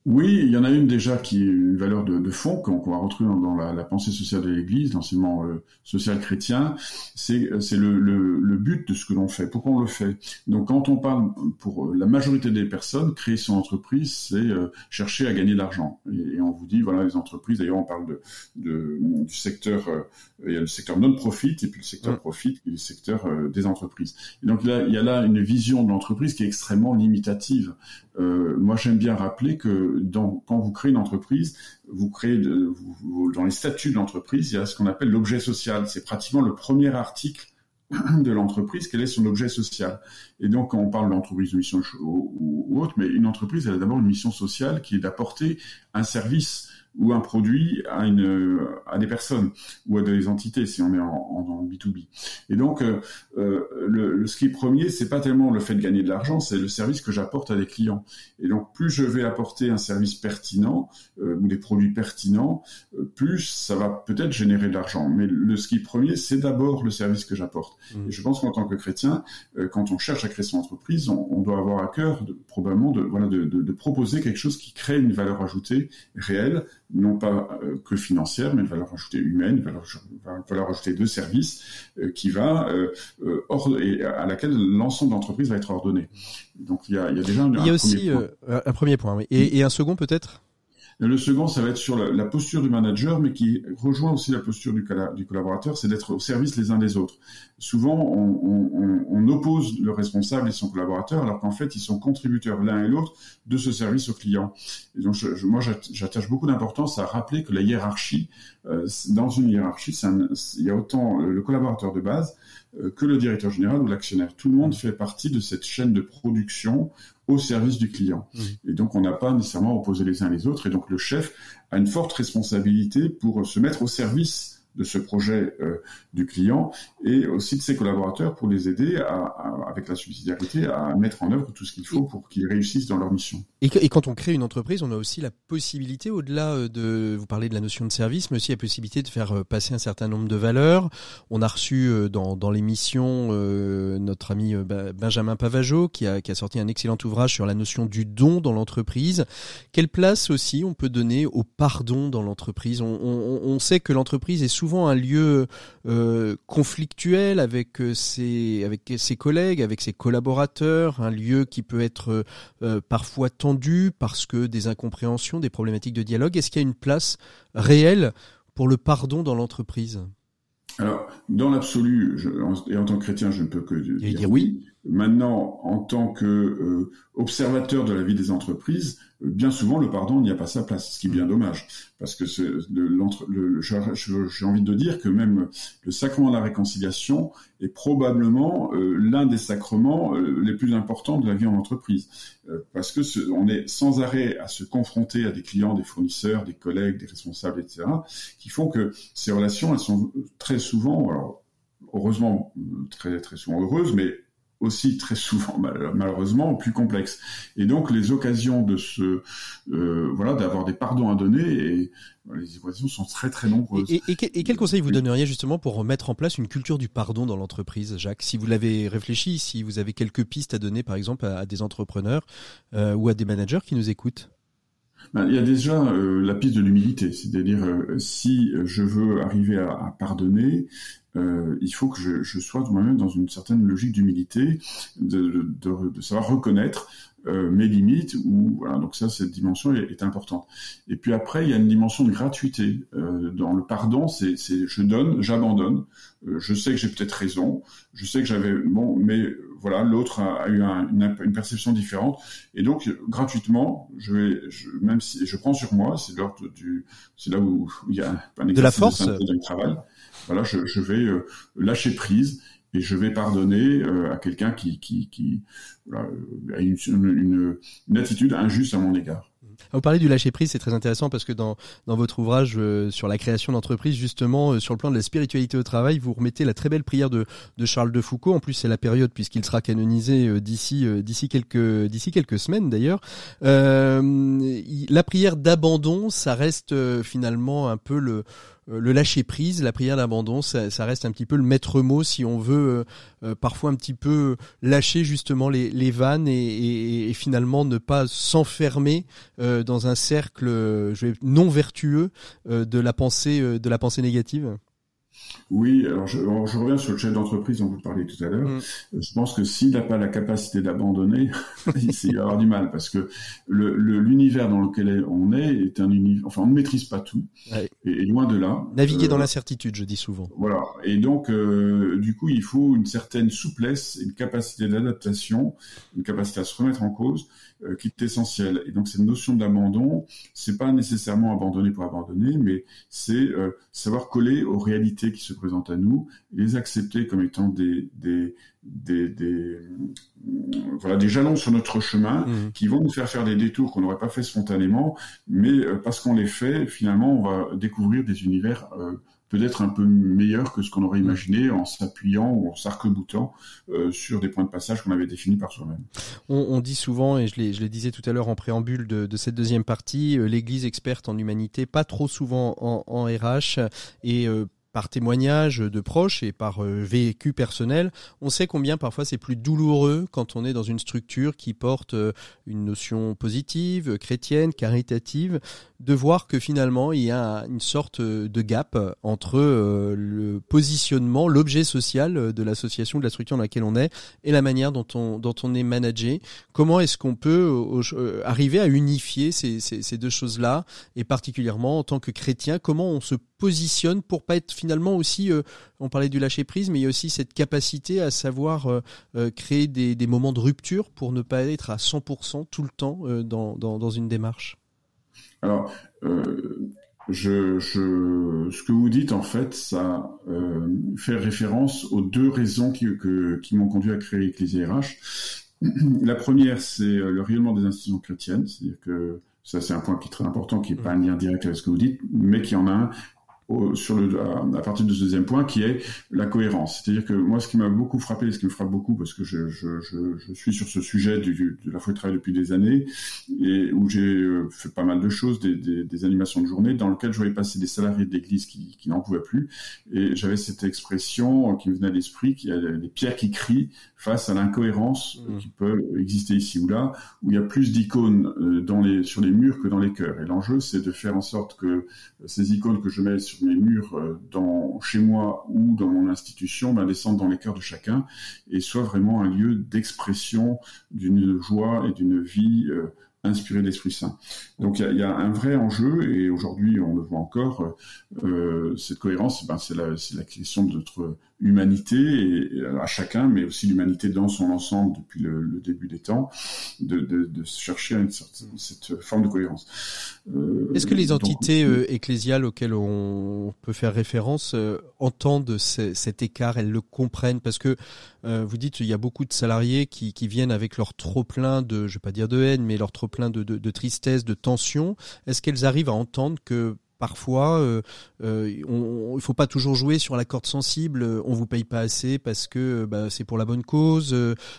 Oui, il y en a une déjà qui est une valeur de, de fond qu'on va retrouver dans, la, la, pensée sociale de l'Église, l'enseignement euh, social chrétien. C'est le, le, le, but de ce que l'on fait. Pourquoi on le fait? Donc, quand on parle pour la majorité des personnes, créer son entreprise, c'est euh, chercher à gagner de l'argent. Et, on vous dit voilà les entreprises. D'ailleurs, on parle de, de du secteur. Euh, il y a le secteur non-profit et puis le secteur profit, qui est le secteur des entreprises. Et donc là, il y a là une vision de l'entreprise qui est extrêmement limitative. moi, j'aime bien rappeler que quand vous créez une entreprise, vous créez dans les statuts de l'entreprise, il y a ce qu'on appelle l'objet social. C'est pratiquement le premier article de l'entreprise, quel est son objet social. Et donc, quand on parle d'entreprise de mission ou, autre, mais une entreprise, elle a d'abord une mission sociale qui est d'apporter un service ou un produit à, une, à des personnes ou à des entités si on est en, en, B2B. Et donc, euh, euh, le, le, ce qui est premier, c'est pas tellement le fait de gagner de l'argent, c'est le service que j'apporte à des clients. Et donc, plus je vais apporter un service pertinent euh, ou des produits pertinents, euh, plus ça va peut-être générer de l'argent. Mais le ce qui est premier, c'est d'abord le service que j'apporte. Mmh. Et je pense qu'en tant que chrétien, euh, quand on cherche à créer son entreprise, on, on doit avoir à cœur de, probablement de, voilà, de, de, de proposer quelque chose qui crée une valeur ajoutée réelle non pas euh, que financière, mais une valeur ajoutée humaine, une valeur, valeur ajoutée de service euh, qui va euh, et à laquelle l'ensemble de l'entreprise va être ordonné. Donc il y a, il y a déjà un, il y a aussi un premier point, oui. et, et un second peut-être? Le second, ça va être sur la, posture du manager, mais qui rejoint aussi la posture du, collaborateur, c'est d'être au service les uns des autres. Souvent, on, oppose le responsable et son collaborateur, alors qu'en fait, ils sont contributeurs l'un et l'autre de ce service au client. Et donc, moi, j'attache beaucoup d'importance à rappeler que la hiérarchie, euh, dans une hiérarchie, il y a autant le collaborateur de base, que le directeur général ou l'actionnaire. Tout le monde fait partie de cette chaîne de production au service du client. Et donc, on n'a pas nécessairement opposé les uns les autres. Et donc, le chef a une forte responsabilité pour se mettre au service de ce projet euh, du client et aussi de ses collaborateurs pour les aider à, avec la subsidiarité à mettre en œuvre tout ce qu'il faut pour qu'ils réussissent dans leur mission. Et, et, quand on crée une entreprise, on a aussi la possibilité, au-delà euh, de, vous parlez de la notion de service, mais aussi la possibilité de faire euh, passer un certain nombre de valeurs. On a reçu dans, dans l'émission euh, notre ami Benjamin Pavageau qui a, qui a sorti un excellent ouvrage sur la notion du don dans l'entreprise. Quelle place aussi on peut donner au pardon dans l'entreprise? On, on, on sait que l'entreprise est souvent souvent un lieu euh, conflictuel avec euh, ses, avec ses collègues, avec ses collaborateurs, un lieu qui peut être euh, parfois tendu parce que des incompréhensions, des problématiques de dialogue. Est-ce qu'il y a une place réelle pour le pardon dans l'entreprise? Alors, dans l'absolu, et en tant que chrétien, je ne peux que dire, oui. Maintenant, en tant que euh, observateur de la vie des entreprises, euh, bien souvent le pardon n'y a pas sa place, ce qui est bien dommage, parce que j'ai envie de dire que même le sacrement de la réconciliation est probablement euh, l'un des sacrements les plus importants de la vie en entreprise, parce que on est sans arrêt à se confronter à des clients, des fournisseurs, des collègues, des responsables, etc., qui font que ces relations, elles sont très souvent, alors heureusement très très souvent heureuses, mais aussi très souvent malheureusement plus complexe. Et donc les occasions de se euh, voilà d'avoir des pardons à donner et les occasions sont très très nombreuses. Et, et, quel conseil vous donneriez justement pour mettre en place une culture du pardon dans l'entreprise, Jacques? Si vous l'avez réfléchi, si vous avez quelques pistes à donner par exemple à, des entrepreneurs euh, ou à des managers qui nous écoutent. Ben, il y a déjà euh, la piste de l'humilité, c'est-à-dire si je veux arriver à, à pardonner, euh, il faut que je, je sois moi-même dans une certaine logique d'humilité, de, de, de, savoir reconnaître euh, mes limites. Ou voilà, donc ça, cette dimension est, est, importante. Et puis après, il y a une dimension de gratuité euh, dans le pardon. C'est, je donne, j'abandonne. Euh, je sais que j'ai peut-être raison. Je sais que j'avais bon, mais voilà, l'autre a, eu un, une, une, perception différente. Et donc gratuitement, je vais, je, même si je prends sur moi, c'est l'ordre du, c'est là où, il y a un de la force de travail voilà, je, je vais euh, lâcher prise et je vais pardonner euh, à quelqu'un qui, qui, qui voilà, a une, une, une, attitude injuste à mon égard. Vous parlez du lâcher prise, c'est très intéressant parce que dans, dans votre ouvrage euh, sur la création d'entreprise, justement, euh, sur le plan de la spiritualité au travail, vous remettez la très belle prière de, de Charles de Foucault. En plus, c'est la période puisqu'il sera canonisé euh, d'ici d'ici quelques d'ici quelques semaines d'ailleurs. la prière d'abandon, ça reste finalement un peu le le lâcher prise, la prière d'abandon, ça, reste un petit peu le maître mot si on veut euh, euh, parfois un petit peu lâcher justement les, les vannes et, finalement ne pas s'enfermer dans un cercle non vertueux de la pensée de la pensée négative. Oui, alors je, reviens sur le chef d'entreprise dont vous parliez tout à l'heure. Mm. Je pense que s'il n'a pas la capacité d'abandonner, il va avoir du mal parce que l'univers dans lequel on est est un univers. Enfin, on ne maîtrise pas tout, et, loin de là. Naviguer dans euh, l'incertitude, je dis souvent. Voilà, et donc euh, du coup, il faut une certaine souplesse, une capacité d'adaptation, une capacité à se remettre en cause euh, qui est essentielle. Et donc cette notion d'abandon, c'est pas nécessairement abandonner pour abandonner, mais c'est savoir coller aux réalités qui se présentent à nous, les accepter comme étant des, des, des, des voilà, des jalons sur notre chemin mmh. qui vont nous faire faire des détours qu'on n'aurait pas fait spontanément, mais euh, parce qu'on les fait, finalement, on va découvrir des univers euh, peut-être un peu meilleurs que ce qu'on aurait imaginé en s'appuyant ou en s'arc-boutant euh, sur des points de passage qu'on avait définis par soi-même. On, dit souvent, et je, le disais tout à l'heure en préambule de, cette deuxième partie, l'Église experte en humanité, pas trop souvent en, en RH, et par témoignage de proches et par euh, vécu personnel, on sait combien parfois c'est plus douloureux quand on est dans une structure qui porte euh, une notion positive, chrétienne, caritative, de voir que finalement il y a une sorte de gap entre euh, le positionnement, l'objet social de l'association, de la structure dans laquelle on est, et la manière dont on, dont on est managé. Comment est-ce qu'on peut arriver à unifier ces, ces, ces deux choses-là, et particulièrement en tant que chrétien, comment on se positionne pour pas être finalement aussi, euh, on parlait du lâcher prise, mais il y a aussi cette capacité à savoir euh, euh, créer des, des, moments de rupture pour ne pas être à 100% tout le temps dans, dans, dans, une démarche. Alors, je, je, ce que vous dites, en fait, ça fait référence aux deux raisons qui, que, qui m'ont conduit à créer Ecclesia RH. La première, c'est le rayonnement des institutions chrétiennes, c'est-à-dire que ça, c'est un point qui est très important, qui n'est pas un lien direct avec ce que vous dites, mais qui en a un sur le, à, partir de ce deuxième point, qui est la cohérence. C'est-à-dire que moi, ce qui m'a beaucoup frappé, ce qui me frappe beaucoup, parce que je, je, je, je suis sur ce sujet du, de la foi de travail depuis des années, et où j'ai euh, fait pas mal de choses, des, des, des, animations de journée, dans lesquelles je voyais passer des salariés d'église qui, qui n'en pouvaient plus, et j'avais cette expression qui me venait à l'esprit, qui a des pierres qui crient face à l'incohérence mmh. qui peut exister ici ou là, où il y a plus d'icônes euh, dans les, sur les murs que dans les cœurs. Et l'enjeu, c'est de faire en sorte que ces icônes que je mets sur mes murs euh, dans, chez moi ou dans mon institution ben, descendent dans les cœurs de chacun et soient vraiment un lieu d'expression d'une joie et d'une vie euh, inspirée d'Esprit Saint. Donc il y, y, a un vrai enjeu et aujourd'hui on le voit encore, euh, cette cohérence, ben, c'est la, la, question de notre humanité et, à chacun, mais aussi l'humanité dans son ensemble depuis le, le début des temps, de, de, de chercher une certaine, cette forme de cohérence. Euh, Est-ce que les entités donc, euh, ecclésiales auxquelles on peut faire référence euh, entendent cet écart, elles le comprennent? Parce que vous dites il y a beaucoup de salariés qui, qui viennent avec leur trop plein de, je vais pas dire de haine, mais leur trop plein de, de, de tristesse, de tension. Est-ce qu'elles arrivent à entendre que parfois, euh, euh, on, il faut pas toujours jouer sur la corde sensible. On vous paye pas assez parce que bah, c'est pour la bonne cause.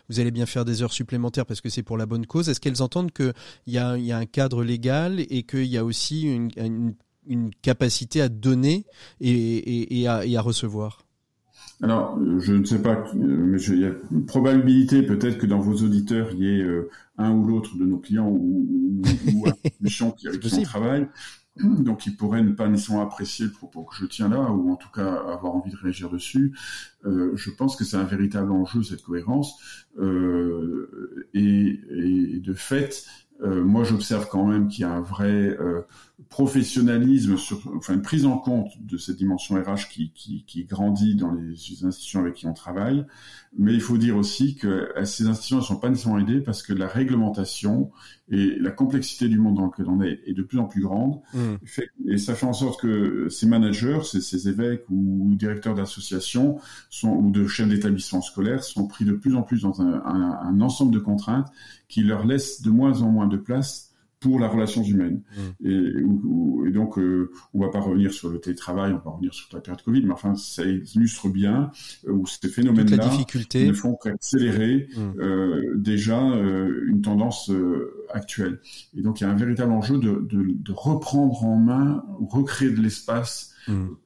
vous allez bien faire des heures supplémentaires parce que c'est pour la bonne cause. Est-ce qu'elles entendent qu'il y a, y a un cadre légal et qu'il y a aussi une, une, une, capacité à donner et, et, et, à, et à recevoir? Alors, je ne sais pas, mais il y a une probabilité peut-être que dans vos auditeurs, il y ait euh, un ou l'autre de nos clients ou, ou, ou institutions qui, qui sont travail donc ils pourraient ne pas nécessairement apprécier le propos que je tiens là, ou en tout cas avoir envie de réagir dessus. Euh, je pense que c'est un véritable enjeu cette cohérence, euh, et, de fait, euh, moi j'observe quand même qu'il y a un vrai professionnalisme, sur, enfin une prise en compte de cette dimension RH qui, qui, qui, grandit dans les institutions avec qui on travaille. Mais il faut dire aussi que ces institutions ne sont pas nécessairement aidées parce que la réglementation et la complexité du monde dans lequel on est est de plus en plus grande. Mmh. Et ça fait en sorte que ces managers, ces, ces évêques ou directeurs d'associations ou de chefs d'établissement scolaires sont pris de plus en plus dans un, un, un ensemble de contraintes qui leur laissent de moins en moins de place pour la relation humaine. Mmh. Et, et, donc, euh, on va pas revenir sur le télétravail, on va revenir sur la période Covid, mais enfin, ça illustre bien euh, où ces phénomènes-là ne font qu'accélérer mmh. euh, déjà euh, une tendance actuelle. Et donc, il y a un véritable enjeu de, de, de reprendre en main, recréer de l'espace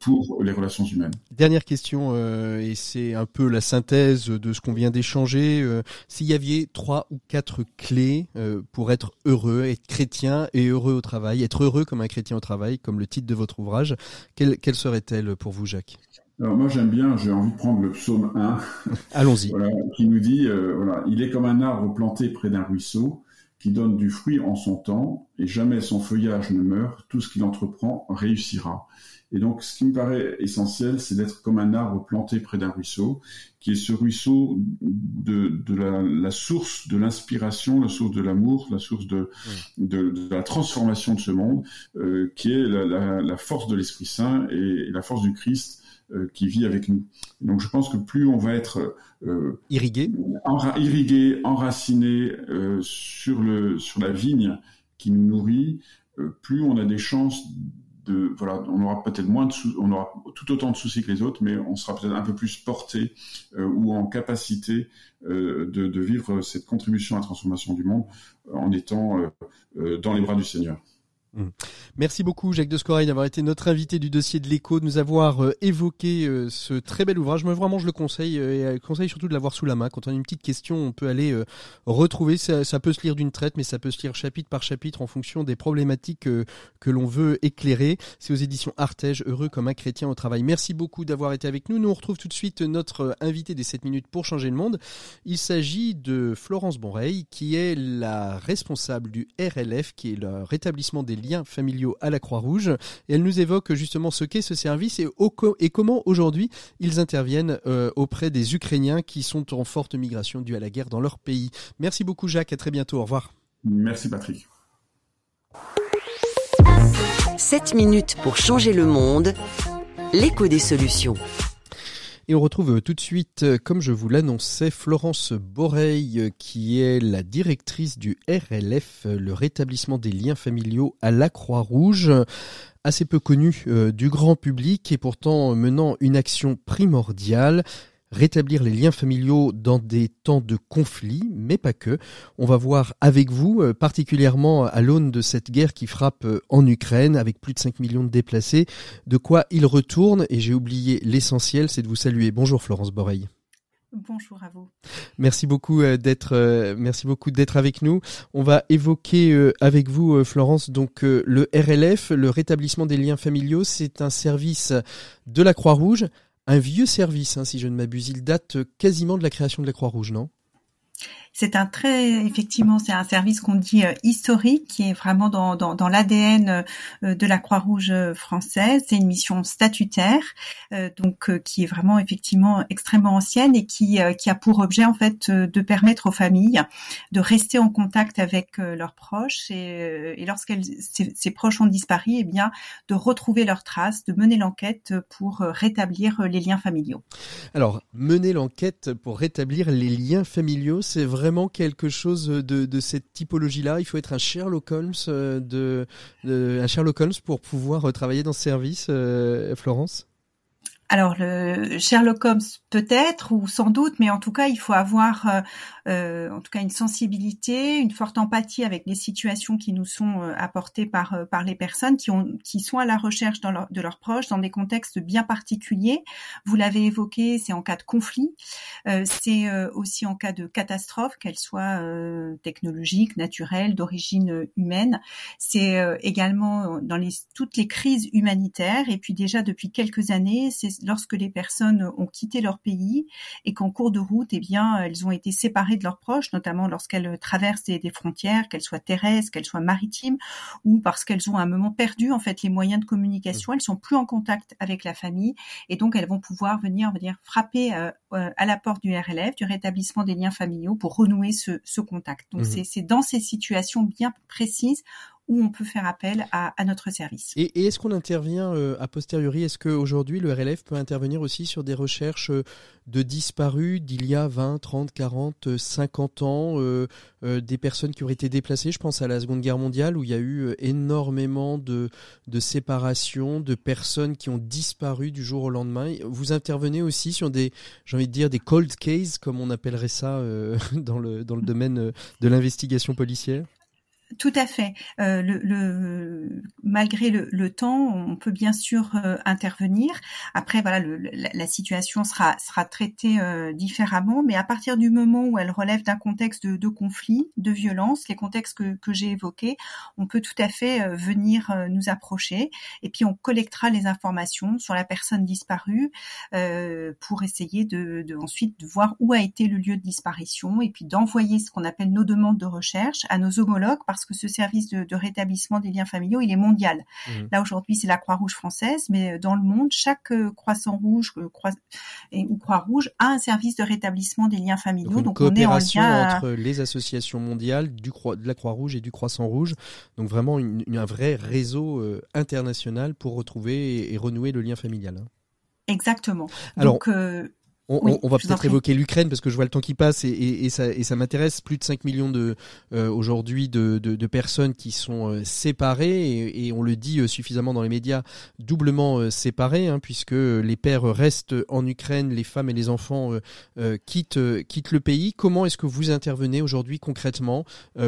pour les relations humaines. Dernière question, euh, et c'est un peu la synthèse de ce qu'on vient d'échanger. Euh, S'il y avait trois ou quatre clés euh, pour être heureux, être chrétien et heureux au travail, être heureux comme un chrétien au travail, comme le titre de votre ouvrage, quelles, quelles seraient-elles pour vous, Jacques? Alors moi j'aime bien, j'ai envie de prendre le psaume 1. Allons-y. voilà, qui nous dit, euh, voilà, il est comme un arbre planté près d'un ruisseau qui donne du fruit en son temps et jamais son feuillage ne meurt, tout ce qu'il entreprend réussira. Et donc, ce qui me paraît essentiel, c'est d'être comme un arbre planté près d'un ruisseau, qui est ce ruisseau de, de la, la, source de l'inspiration, la source de l'amour, la source de, mmh. de, de, la transformation de ce monde, euh, qui est la, la, la force de l'Esprit Saint et, et, la force du Christ euh, qui vit avec nous. Donc, je pense que plus on va être euh, irrigué, enra irrigué, enraciné euh, sur le sur la vigne qui nous nourrit, euh, plus on a des chances on aura peut-être moins de tout autant de soucis que les autres, mais on sera peut-être un peu plus porté euh, ou en capacité euh, de, vivre cette contribution à la transformation du monde euh, en étant dans les bras du Seigneur. Mmh. Merci beaucoup Jacques de Scorail d'avoir été notre invité du dossier de l'écho, de nous avoir euh, évoqué euh, ce très bel ouvrage. Moi vraiment je le conseille euh, et conseille surtout de l'avoir sous la main. Quand on a une petite question, on peut aller euh, retrouver. Ça, ça, peut se lire d'une traite, mais ça peut se lire chapitre par chapitre en fonction des problématiques que l'on veut éclairer. C'est aux éditions Artege, heureux comme un chrétien au travail. Merci beaucoup d'avoir été avec nous. Nous on retrouve tout de suite notre invité des 7 minutes pour changer le monde. Il s'agit de Florence Bonreil qui est la responsable du RLF, qui est le rétablissement des liens familiaux à la Croix-Rouge. Et elle nous évoque justement ce qu'est ce service et, au, et comment aujourd'hui ils interviennent euh, auprès des Ukrainiens qui sont en forte migration due à la guerre dans leur pays. Merci beaucoup Jacques, à très bientôt, au revoir. Merci Patrick. 7 minutes pour changer le monde. L'écho des solutions. Et on retrouve tout de suite, comme je vous l'annonçais, Florence Boreil, qui est la directrice du RLF, le rétablissement des liens familiaux à la Croix-Rouge assez peu connue euh, du grand public et pourtant menant une action primordiale rétablir les liens familiaux dans des temps de conflit, mais pas que. On va voir avec vous, euh, particulièrement à l'aune de cette guerre qui frappe euh, en Ukraine, avec plus de 5 millions de déplacés, de quoi il retourne, et j'ai oublié l'essentiel, c'est de vous saluer. Bonjour Florence Boreil. Bonjour à vous. Merci beaucoup euh, d'être merci beaucoup d'être avec nous. On va évoquer avec vous Florence donc le RLF, le rétablissement des liens familiaux, c'est un service de la Croix-Rouge un vieux service, hein, si je ne m'abuse. Il date quasiment de la création de la Croix-Rouge, non? C'est un très effectivement c'est un service qu'on dit euh, historique qui est vraiment dans, dans, l'ADN euh, de la Croix-Rouge française. C'est une mission statutaire euh, donc qui est vraiment effectivement extrêmement ancienne et qui qui a pour objet en fait de permettre aux familles de rester en contact avec leurs proches et, et lorsqu'elles ces, proches ont disparu, eh bien de retrouver leurs traces, de mener l'enquête pour rétablir les liens familiaux. Alors mener l'enquête pour rétablir les liens familiaux, c'est vrai vraiment quelque chose de, cette typologie-là. Il faut être un Sherlock Holmes euh, de, un Sherlock Holmes pour pouvoir euh, travailler dans ce service, euh, Florence? Alors le Sherlock Holmes peut-être ou sans doute, mais en tout cas il faut avoir euh, euh, en tout cas une sensibilité, une forte empathie avec les situations qui nous sont euh, apportées par par les personnes qui ont qui sont à la recherche de leurs proches dans des contextes bien particuliers. Vous l'avez évoqué, c'est en cas de conflit, c'est aussi en cas de catastrophe, qu'elle soit technologique, naturelle, d'origine humaine. C'est également dans les toutes les crises humanitaires et puis déjà depuis quelques années, c'est lorsque les personnes ont quitté leur pays et qu'en cours de route, eh bien, elles ont été séparées de leurs proches, notamment lorsqu'elles traversent des, frontières, qu'elles soient terrestres, qu'elles soient maritimes, ou parce qu'elles ont à un moment perdu en fait les moyens de communication. Elles sont plus en contact avec la famille et donc elles vont pouvoir venir, frapper euh, euh, à la porte du RLF, du rétablissement des liens familiaux, pour renouer ce, contact. Donc mmh c'est dans ces situations bien précises où on peut faire appel à, notre service. Et, est-ce qu'on intervient euh, a posteriori Est-ce qu'aujourd'hui le RLF peut intervenir aussi sur des recherches euh, de disparus d'il y a 20, 30, 40, 50 ans, euh, des personnes qui auraient été déplacées Je pense à la Seconde Guerre mondiale où il y a eu énormément de, de séparations, de personnes qui ont disparu du jour au lendemain? Vous intervenez aussi sur des, j'ai envie de dire, des cold cases, comme on appellerait ça dans, le, dans le domaine de l'investigation policière? Tout à fait. Euh, le, malgré le, temps, on peut bien sûr euh, intervenir. Après, voilà, la, situation sera sera traitée euh, différemment, mais à partir du moment où elle relève d'un contexte de, conflit, de violence, les contextes que, que j'ai évoqués, on peut tout à fait venir nous approcher, et puis on collectera les informations sur la personne disparue pour essayer de, de ensuite de voir où a été le lieu de disparition, et puis d'envoyer ce qu'on appelle nos demandes de recherche à nos homologues parce que ce service de, rétablissement des liens familiaux, il est mondial. Mmh. Là aujourd'hui, c'est la Croix-Rouge française, mais dans le monde, chaque euh, Croissant Rouge euh, ou Croix-Rouge a un service de rétablissement des liens familiaux. Donc, on est en lien entre les associations mondiales du de la Croix-Rouge et du Croissant Rouge. Donc vraiment un vrai réseau euh, international pour retrouver et, renouer le lien familial. Hein. Exactement. Alors, Donc, on, va peut-être évoquer l'Ukraine parce que je vois le temps qui passe et, ça, m'intéresse. Plus de 5 millions de euh, aujourd'hui de, personnes qui sont euh, séparées et, on le dit euh, suffisamment dans les médias, doublement séparées hein, puisque les pères restent en Ukraine, les femmes et les enfants quittent, quittent le pays. Comment est-ce que vous intervenez aujourd'hui concrètement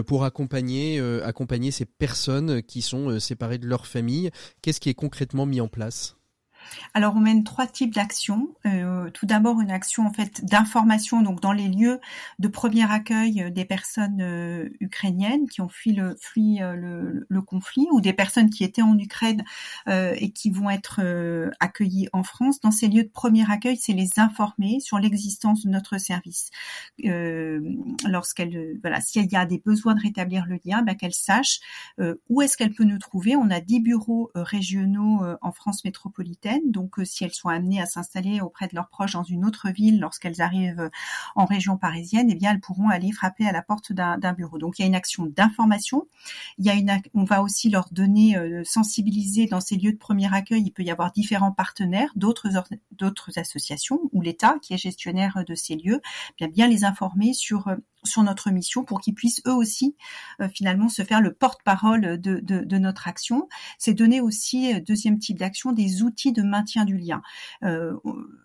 pour accompagner, accompagner ces personnes qui sont séparées de leur famille? Qu'est-ce qui est concrètement mis en place? Alors on mène trois types d'actions. Euh, tout d'abord une action en fait d'information donc dans les lieux de premier accueil des personnes euh, ukrainiennes qui ont fui le, euh, conflit ou des personnes qui étaient en Ukraine et qui vont être accueillies en France. Dans ces lieux de premier accueil, c'est les informer sur l'existence de notre service. Lorsqu'elle voilà, s'il y a des besoins de rétablir le lien, ben, qu'elle sache où est-ce qu'elle peut nous trouver. On a dix bureaux régionaux en France métropolitaine Donc, si elles sont amenées à s'installer auprès de leurs proches dans une autre ville lorsqu'elles arrivent en région parisienne, eh bien, elles pourront aller frapper à la porte d'un bureau. Donc, il y a une action d'information. On va aussi leur donner, sensibiliser dans ces lieux de premier accueil. Il peut y avoir différents partenaires, d'autres d'autres associations ou l'État qui est gestionnaire de ces lieux, bien bien les informer sur sur notre mission pour qu'ils puissent eux aussi euh, finalement se faire le porte-parole de, de, notre action. C'est donner aussi, euh, deuxième type d'action, des outils de maintien du lien. Euh,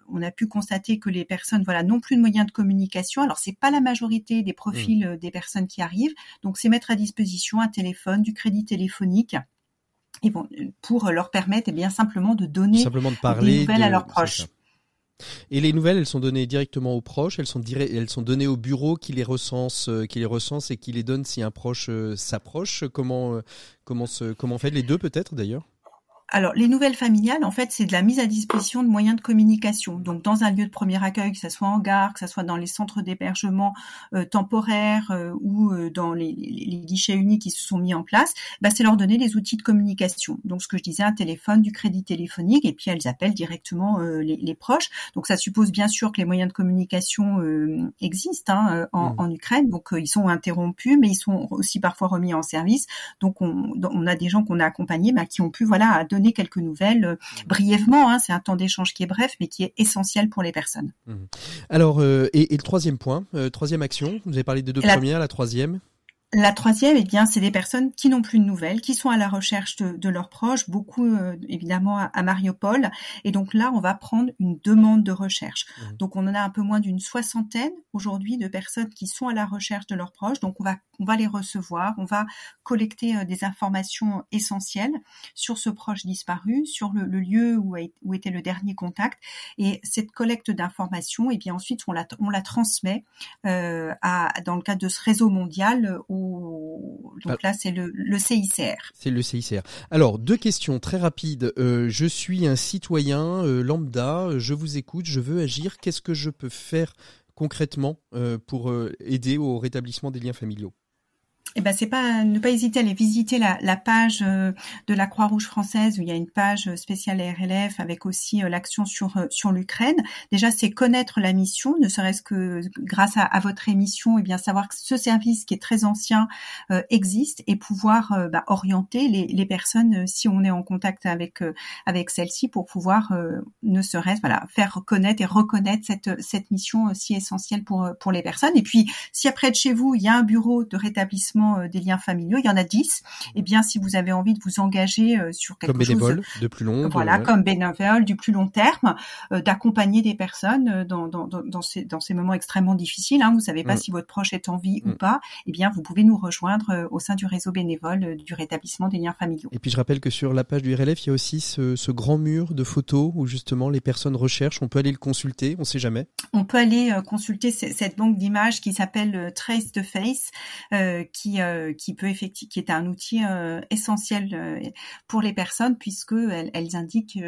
on a pu constater que les personnes voilà n'ont plus de moyens de communication. Alors c'est pas la majorité des profils mmh. des personnes qui arrivent, donc c'est mettre à disposition un téléphone, du crédit téléphonique. Et bon, pour leur permettre eh bien simplement de donner simplement de parler des nouvelles à leurs proches. Et les nouvelles, elles sont données directement aux proches, elles sont, données au bureau qui les recense, euh, qui les recense et qui les donne si un proche euh, s'approche. Comment, euh, comment, fait? Les deux peut-être d'ailleurs? Alors, les nouvelles familiales, en fait, c'est de la mise à disposition de moyens de communication. Donc, dans un lieu de premier accueil, que ce soit en gare, que ce soit dans les centres d'hébergement euh, temporaires euh, ou euh, dans les, les, guichets uniques qui se sont mis en place, bah, c'est leur donner des outils de communication. Donc, ce que je disais, un téléphone, du crédit téléphonique, et puis elles appellent directement les, les, proches. Donc, ça suppose bien sûr que les moyens de communication existent hein, en, mmh. en, Ukraine. Donc, ils sont interrompus, mais ils sont aussi parfois remis en service. Donc, on, on a des gens qu'on a accompagnés bah, qui ont pu, voilà, donner quelques nouvelles euh, mmh. brièvement. Hein, c'est un temps d'échange qui est bref, mais qui est essentiel pour les personnes. Mmh. Alors, euh, et, le troisième point, euh, troisième action, vous avez parlé des deux premières, la troisième la troisième, eh bien, c'est des personnes qui n'ont plus de nouvelles, qui sont à la recherche de, leurs proches, beaucoup évidemment à, Mariupol. Et donc là, on va prendre une demande de recherche. Mmh. Donc on en a un peu moins d'une soixantaine aujourd'hui de personnes qui sont à la recherche de leurs proches. Donc on va on va les recevoir, on va collecter euh, des informations essentielles sur ce proche disparu, sur le, lieu où, où, était le dernier contact. Et cette collecte d'informations, et eh bien ensuite on la, on la transmet euh, à, dans le cadre de ce réseau mondial. Au, donc là, c'est le, le, CICR. C'est le CICR. Alors deux questions très rapides. Euh, je suis un citoyen lambda, je vous écoute, je veux agir. Qu'est-ce que je peux faire concrètement pour aider au rétablissement des liens familiaux? Eh ben c'est pas ne pas hésiter à aller visiter la, la page euh, de la Croix-Rouge française où il y a une page spéciale RLF avec aussi euh, l'action sur euh, sur l'Ukraine. Déjà c'est connaître la mission, ne serait-ce que grâce à, à, votre émission et eh bien savoir que ce service qui est très ancien existe et pouvoir bah, orienter les, les, personnes si on est en contact avec avec celle-ci pour pouvoir ne serait-ce voilà faire reconnaître et reconnaître cette cette mission si essentielle pour pour les personnes. Et puis si après de chez vous il y a un bureau de rétablissement euh, des liens familiaux. Il y en a 10. Et eh bien, si vous avez envie de vous engager euh, sur quelque comme bénévole, de plus long, voilà, comme bénévole du plus long terme, euh, d'accompagner des personnes dans, dans, dans, ces, dans ces moments extrêmement difficiles. Hein, vous savez pas mm. si votre proche est en vie ou mm. pas. Eh bien, vous pouvez nous rejoindre au sein du réseau bénévole du rétablissement des liens familiaux. Et puis, je rappelle que sur la page du RLF, il y a aussi ce, ce grand mur de photos où justement les personnes recherchent. On peut aller le consulter. On sait jamais. On peut aller consulter cette banque d'images qui s'appelle Trace the Face, qui qui euh, qui peut effectivement qui est un outil euh, essentiel euh, pour les personnes puisque elles, elles indiquent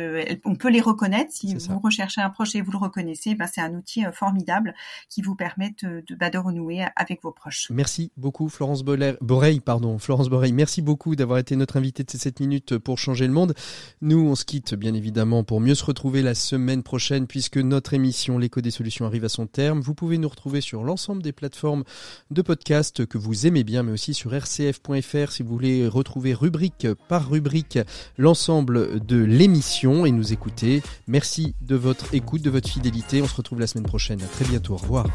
on peut les reconnaître si vous recherchez un proche et vous le reconnaissez ben c'est un outil formidable qui vous permet de, bah, de renouer avec vos proches. Merci beaucoup Florence Boreil pardon Florence Boreil merci beaucoup d'avoir été notre invitée de ces 7 minutes pour changer le monde. Nous on se quitte bien évidemment pour mieux se retrouver la semaine prochaine puisque notre émission l'écho des solutions arrive à son terme. Vous pouvez nous retrouver sur l'ensemble des plateformes de podcast que vous aimez bien mais aussi sur rcf.fr si vous voulez retrouver rubrique par rubrique l'ensemble de l'émission et nous écouter. Merci de votre écoute, de votre fidélité. On se retrouve la semaine prochaine. À très bientôt. Au revoir.